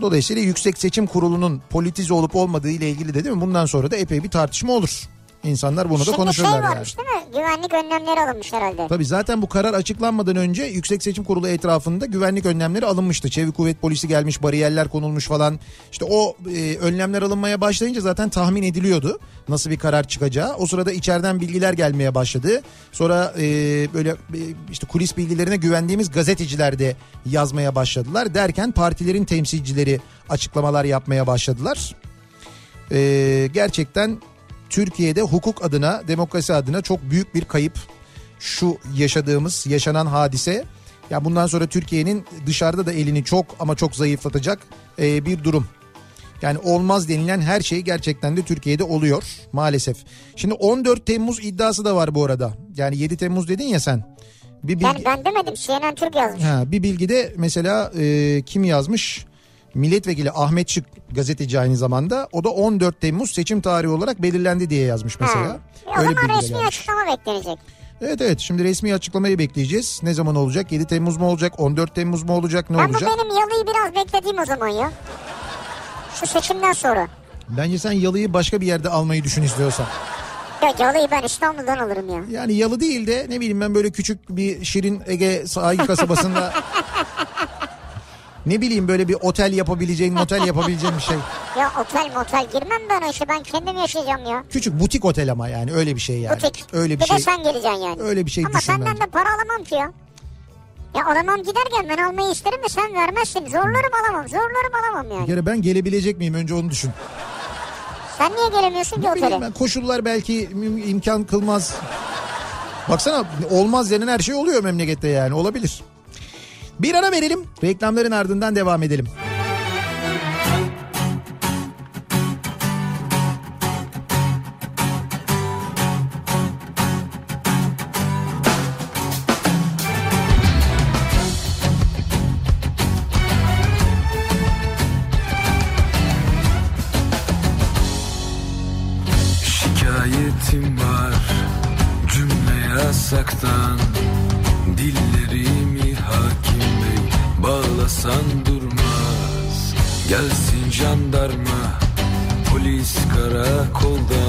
Dolayısıyla Yüksek Seçim Kurulu'nun politize olup olmadığı ile ilgili de değil mi? Bundan sonra da epey bir tartışma olur. İnsanlar bunu da Şimdi şey konuşurlar yani. varmış değil mi? Güvenlik önlemleri alınmış herhalde. Tabii zaten bu karar açıklanmadan önce Yüksek Seçim Kurulu etrafında güvenlik önlemleri alınmıştı. Çevik kuvvet polisi gelmiş, bariyerler konulmuş falan. İşte o e, önlemler alınmaya başlayınca zaten tahmin ediliyordu nasıl bir karar çıkacağı. O sırada içeriden bilgiler gelmeye başladı. Sonra e, böyle e, işte kulis bilgilerine güvendiğimiz gazeteciler de yazmaya başladılar. Derken partilerin temsilcileri açıklamalar yapmaya başladılar. E, gerçekten Türkiye'de hukuk adına, demokrasi adına çok büyük bir kayıp. Şu yaşadığımız, yaşanan hadise. Ya bundan sonra Türkiye'nin dışarıda da elini çok ama çok zayıflatacak e, bir durum. Yani olmaz denilen her şey gerçekten de Türkiye'de oluyor maalesef. Şimdi 14 Temmuz iddiası da var bu arada. Yani 7 Temmuz dedin ya sen. Bir bilgi... Ben, ben demedim CNN Türk yazmış. Ha, bir bilgide mesela e, kim yazmış? Milletvekili Ahmet Şık gazeteci aynı zamanda. O da 14 Temmuz seçim tarihi olarak belirlendi diye yazmış mesela. Ha. E o Öyle zaman bilgiler resmi gelmiş. açıklama beklenecek. Evet evet şimdi resmi açıklamayı bekleyeceğiz. Ne zaman olacak? 7 Temmuz mu olacak? 14 Temmuz mu olacak? Ne Ben bu olacak? benim yalıyı biraz beklediğim o zaman ya. Şu seçimden sonra. Bence sen yalıyı başka bir yerde almayı düşün istiyorsan. Ya yalıyı ben İstanbul'dan alırım ya. Yani yalı değil de ne bileyim ben böyle küçük bir Şirin Ege sahil kasabasında ne bileyim böyle bir otel yapabileceğin, motel yapabileceğin bir şey. Ya otel motel girmem ben o işe ben kendim yaşayacağım ya. Küçük butik otel ama yani öyle bir şey yani. Butik. Öyle bir bir şey. de sen geleceksin yani. Öyle bir şey Ama düşün senden bence. de para alamam ki ya. Ya alamam giderken ben almayı isterim de sen vermezsin. Zorlarım alamam. Zorlarım alamam Bir yani. kere ben gelebilecek miyim önce onu düşün. Sen niye gelemiyorsun ki Ne otele? ben koşullar belki im- imkan kılmaz. Baksana olmaz denen her şey oluyor memlekette yani olabilir. Bir ara verelim reklamların ardından devam edelim. Şikayetim Gelsin jandarma polis karakoldan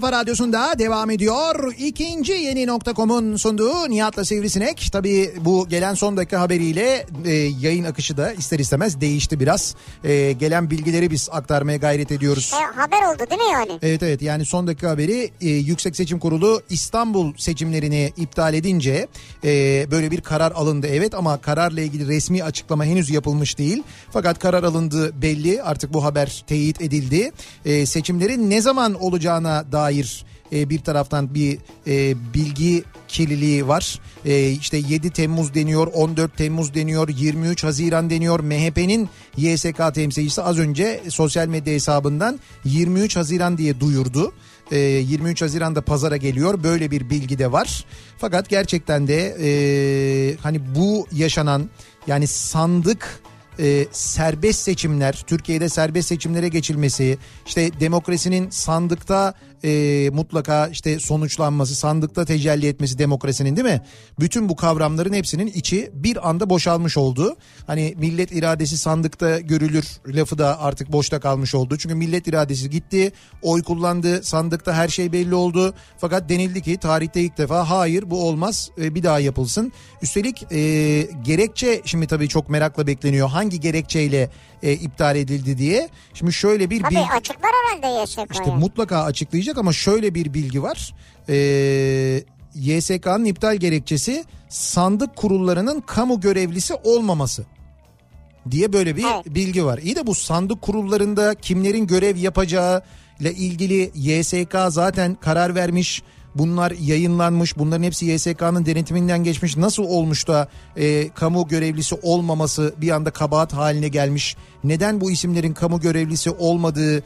Kafa Radyosu'nda devam ediyor. İkinci yeni nokta.com'un sunduğu Nihat'la Sivrisinek. Tabii bu gelen son dakika haberiyle e, yayın akışı da ister istemez değişti biraz. E, gelen bilgileri biz aktarmaya gayret ediyoruz. E, haber oldu değil mi yani? Evet evet yani son dakika haberi e, Yüksek Seçim Kurulu İstanbul seçimlerini iptal edince e, böyle bir karar alındı evet ama kararla ilgili resmi açıklama henüz yapılmış değil. Fakat karar alındı belli artık bu haber teyit edildi. E, seçimlerin ne zaman olacağına dair e, bir taraftan bir e, bilgi kirliliği var. E, işte 7 Temmuz deniyor, 14 Temmuz deniyor, 23 Haziran deniyor. MHP'nin YSK temsilcisi az önce sosyal medya hesabından 23 Haziran diye duyurdu. E, 23 Haziran'da pazara geliyor. Böyle bir bilgi de var. Fakat gerçekten de e, hani bu yaşanan yani sandık e, serbest seçimler, Türkiye'de serbest seçimlere geçilmesi, işte demokrasinin sandıkta e, mutlaka işte sonuçlanması, sandıkta tecelli etmesi demokrasinin değil mi? Bütün bu kavramların hepsinin içi bir anda boşalmış oldu. Hani millet iradesi sandıkta görülür lafı da artık boşta kalmış oldu. Çünkü millet iradesi gitti, oy kullandı, sandıkta her şey belli oldu. Fakat denildi ki tarihte ilk defa hayır bu olmaz e, bir daha yapılsın. Üstelik e, gerekçe şimdi tabii çok merakla bekleniyor. Hangi gerekçeyle e, iptal edildi diye. Şimdi şöyle bir Tabii bilgi... açıklar herhalde YSK'ya. İşte mutlaka açıklayacak ama şöyle bir bilgi var. Ee, YSK'nın iptal gerekçesi sandık kurullarının kamu görevlisi olmaması diye böyle bir Evet. bilgi var. İyi de bu sandık kurullarında kimlerin görev yapacağı ile ilgili YSK zaten karar vermiş. Bunlar yayınlanmış. Bunların hepsi YSK'nın denetiminden geçmiş. Nasıl olmuş da e, kamu görevlisi olmaması bir anda kabahat haline gelmiş? Neden bu isimlerin kamu görevlisi olmadığı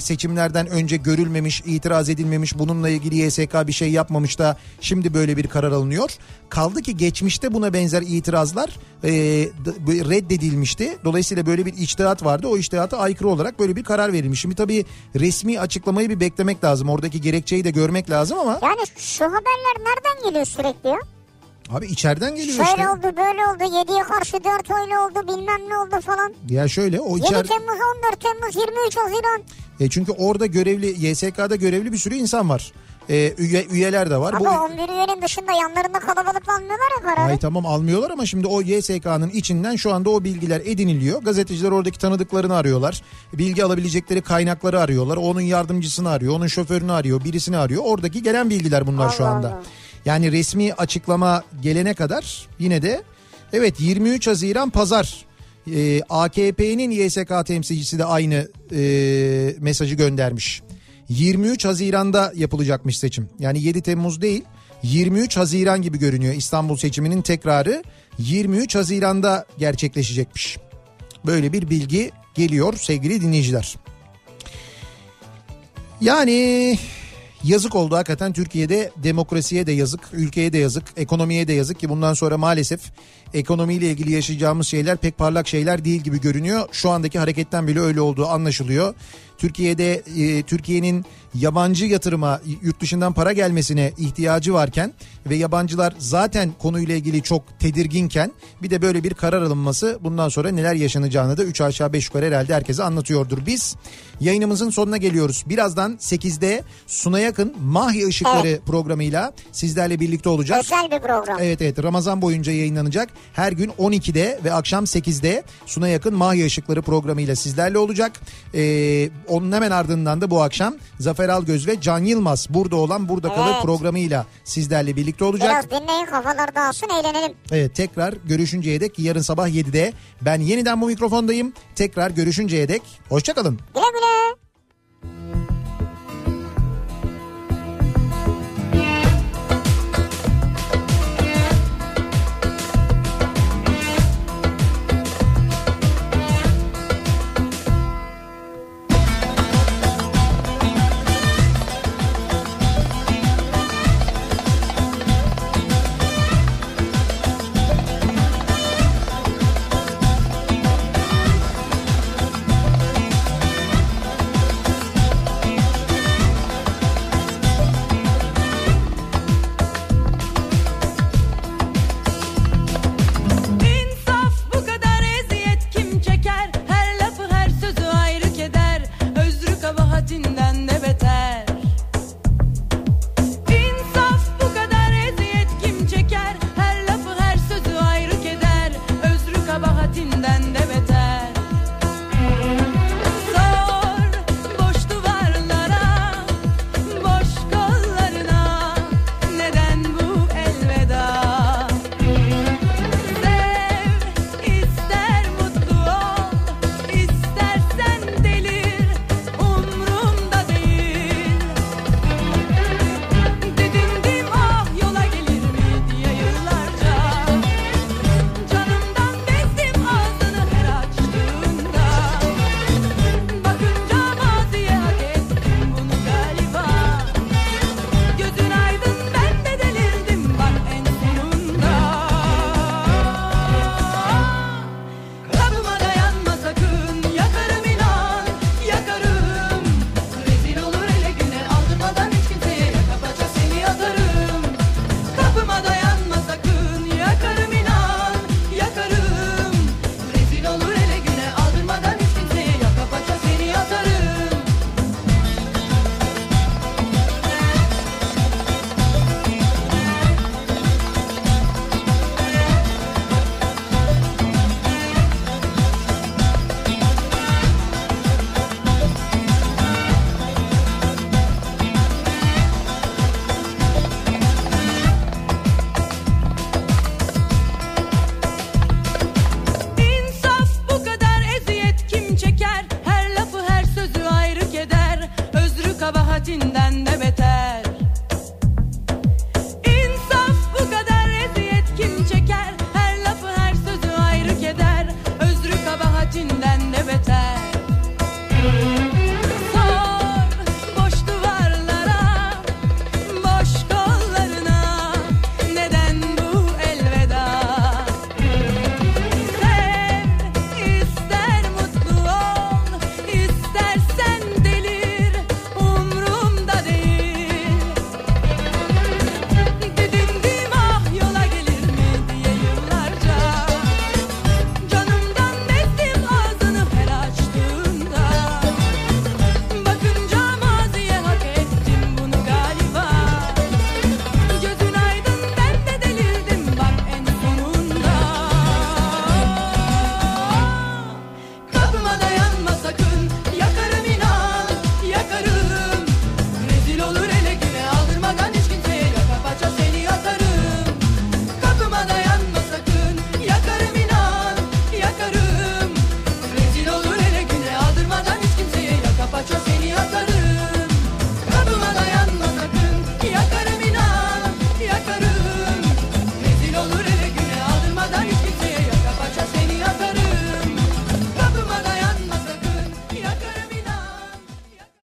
seçimlerden önce görülmemiş, itiraz edilmemiş, bununla ilgili YSK bir şey yapmamış da şimdi böyle bir karar alınıyor. Kaldı ki geçmişte buna benzer itirazlar e, reddedilmişti. Dolayısıyla böyle bir içtihat vardı. O içtihata aykırı olarak böyle bir karar verilmiş. Şimdi tabii resmi açıklamayı bir beklemek lazım. Oradaki gerekçeyi de görmek lazım ama Yani şu haberler nereden geliyor sürekli ya? Abi içeriden geliyor Şöyle işte. oldu böyle oldu 7'ye karşı 4 oyla oldu bilmem ne oldu falan. Ya şöyle o 7 içer... Temmuz 14 Temmuz 23 Haziran. E çünkü orada görevli YSK'da görevli bir sürü insan var. E, üye, üyeler de var. Ama 11 üyenin dışında yanlarında kalabalıkla almıyorlar ya kararı. Ay tamam almıyorlar ama şimdi o YSK'nın içinden şu anda o bilgiler ediniliyor. Gazeteciler oradaki tanıdıklarını arıyorlar. Bilgi alabilecekleri kaynakları arıyorlar. Onun yardımcısını arıyor, onun şoförünü arıyor, birisini arıyor. Oradaki gelen bilgiler bunlar şu Allah anda. Allah. Yani resmi açıklama gelene kadar yine de evet 23 Haziran pazar Ee, AKP'nin YSK temsilcisi de aynı e, mesajı göndermiş. 23 Haziran'da yapılacakmış seçim. Yani 7 Temmuz değil 23 Haziran gibi görünüyor İstanbul seçiminin tekrarı 23 Haziran'da gerçekleşecekmiş. Böyle bir bilgi geliyor sevgili dinleyiciler. Yani yazık oldu hakikaten Türkiye'de demokrasiye de yazık, ülkeye de yazık, ekonomiye de yazık ki bundan sonra maalesef ekonomiyle ilgili yaşayacağımız şeyler pek parlak şeyler değil gibi görünüyor. Şu andaki hareketten bile öyle olduğu anlaşılıyor. Türkiye'de e, Türkiye'nin yabancı yatırıma yurt dışından para gelmesine ihtiyacı varken ve yabancılar zaten konuyla ilgili çok tedirginken bir de böyle bir karar alınması bundan sonra neler yaşanacağını da 3 aşağı 5 yukarı herhalde herkese anlatıyordur. Biz yayınımızın sonuna geliyoruz. Birazdan 8'de Suna Yakın Mahya Işıkları programıyla sizlerle birlikte olacağız. Özel bir program. Evet evet Ramazan boyunca yayınlanacak. Her gün 12'de ve akşam 8'de Suna Yakın Mahya Işıkları programıyla sizlerle olacak. Ee, onun hemen ardından da bu akşam Zafer Algöz ve Can Yılmaz burada olan burada kalır Evet. programıyla sizlerle birlikte olacak. Biraz dinleyin kafalar dağılsın eğlenelim. Evet tekrar görüşünceye dek yarın sabah 7'de ben yeniden bu mikrofondayım. Tekrar görüşünceye dek hoşçakalın. Güle güle.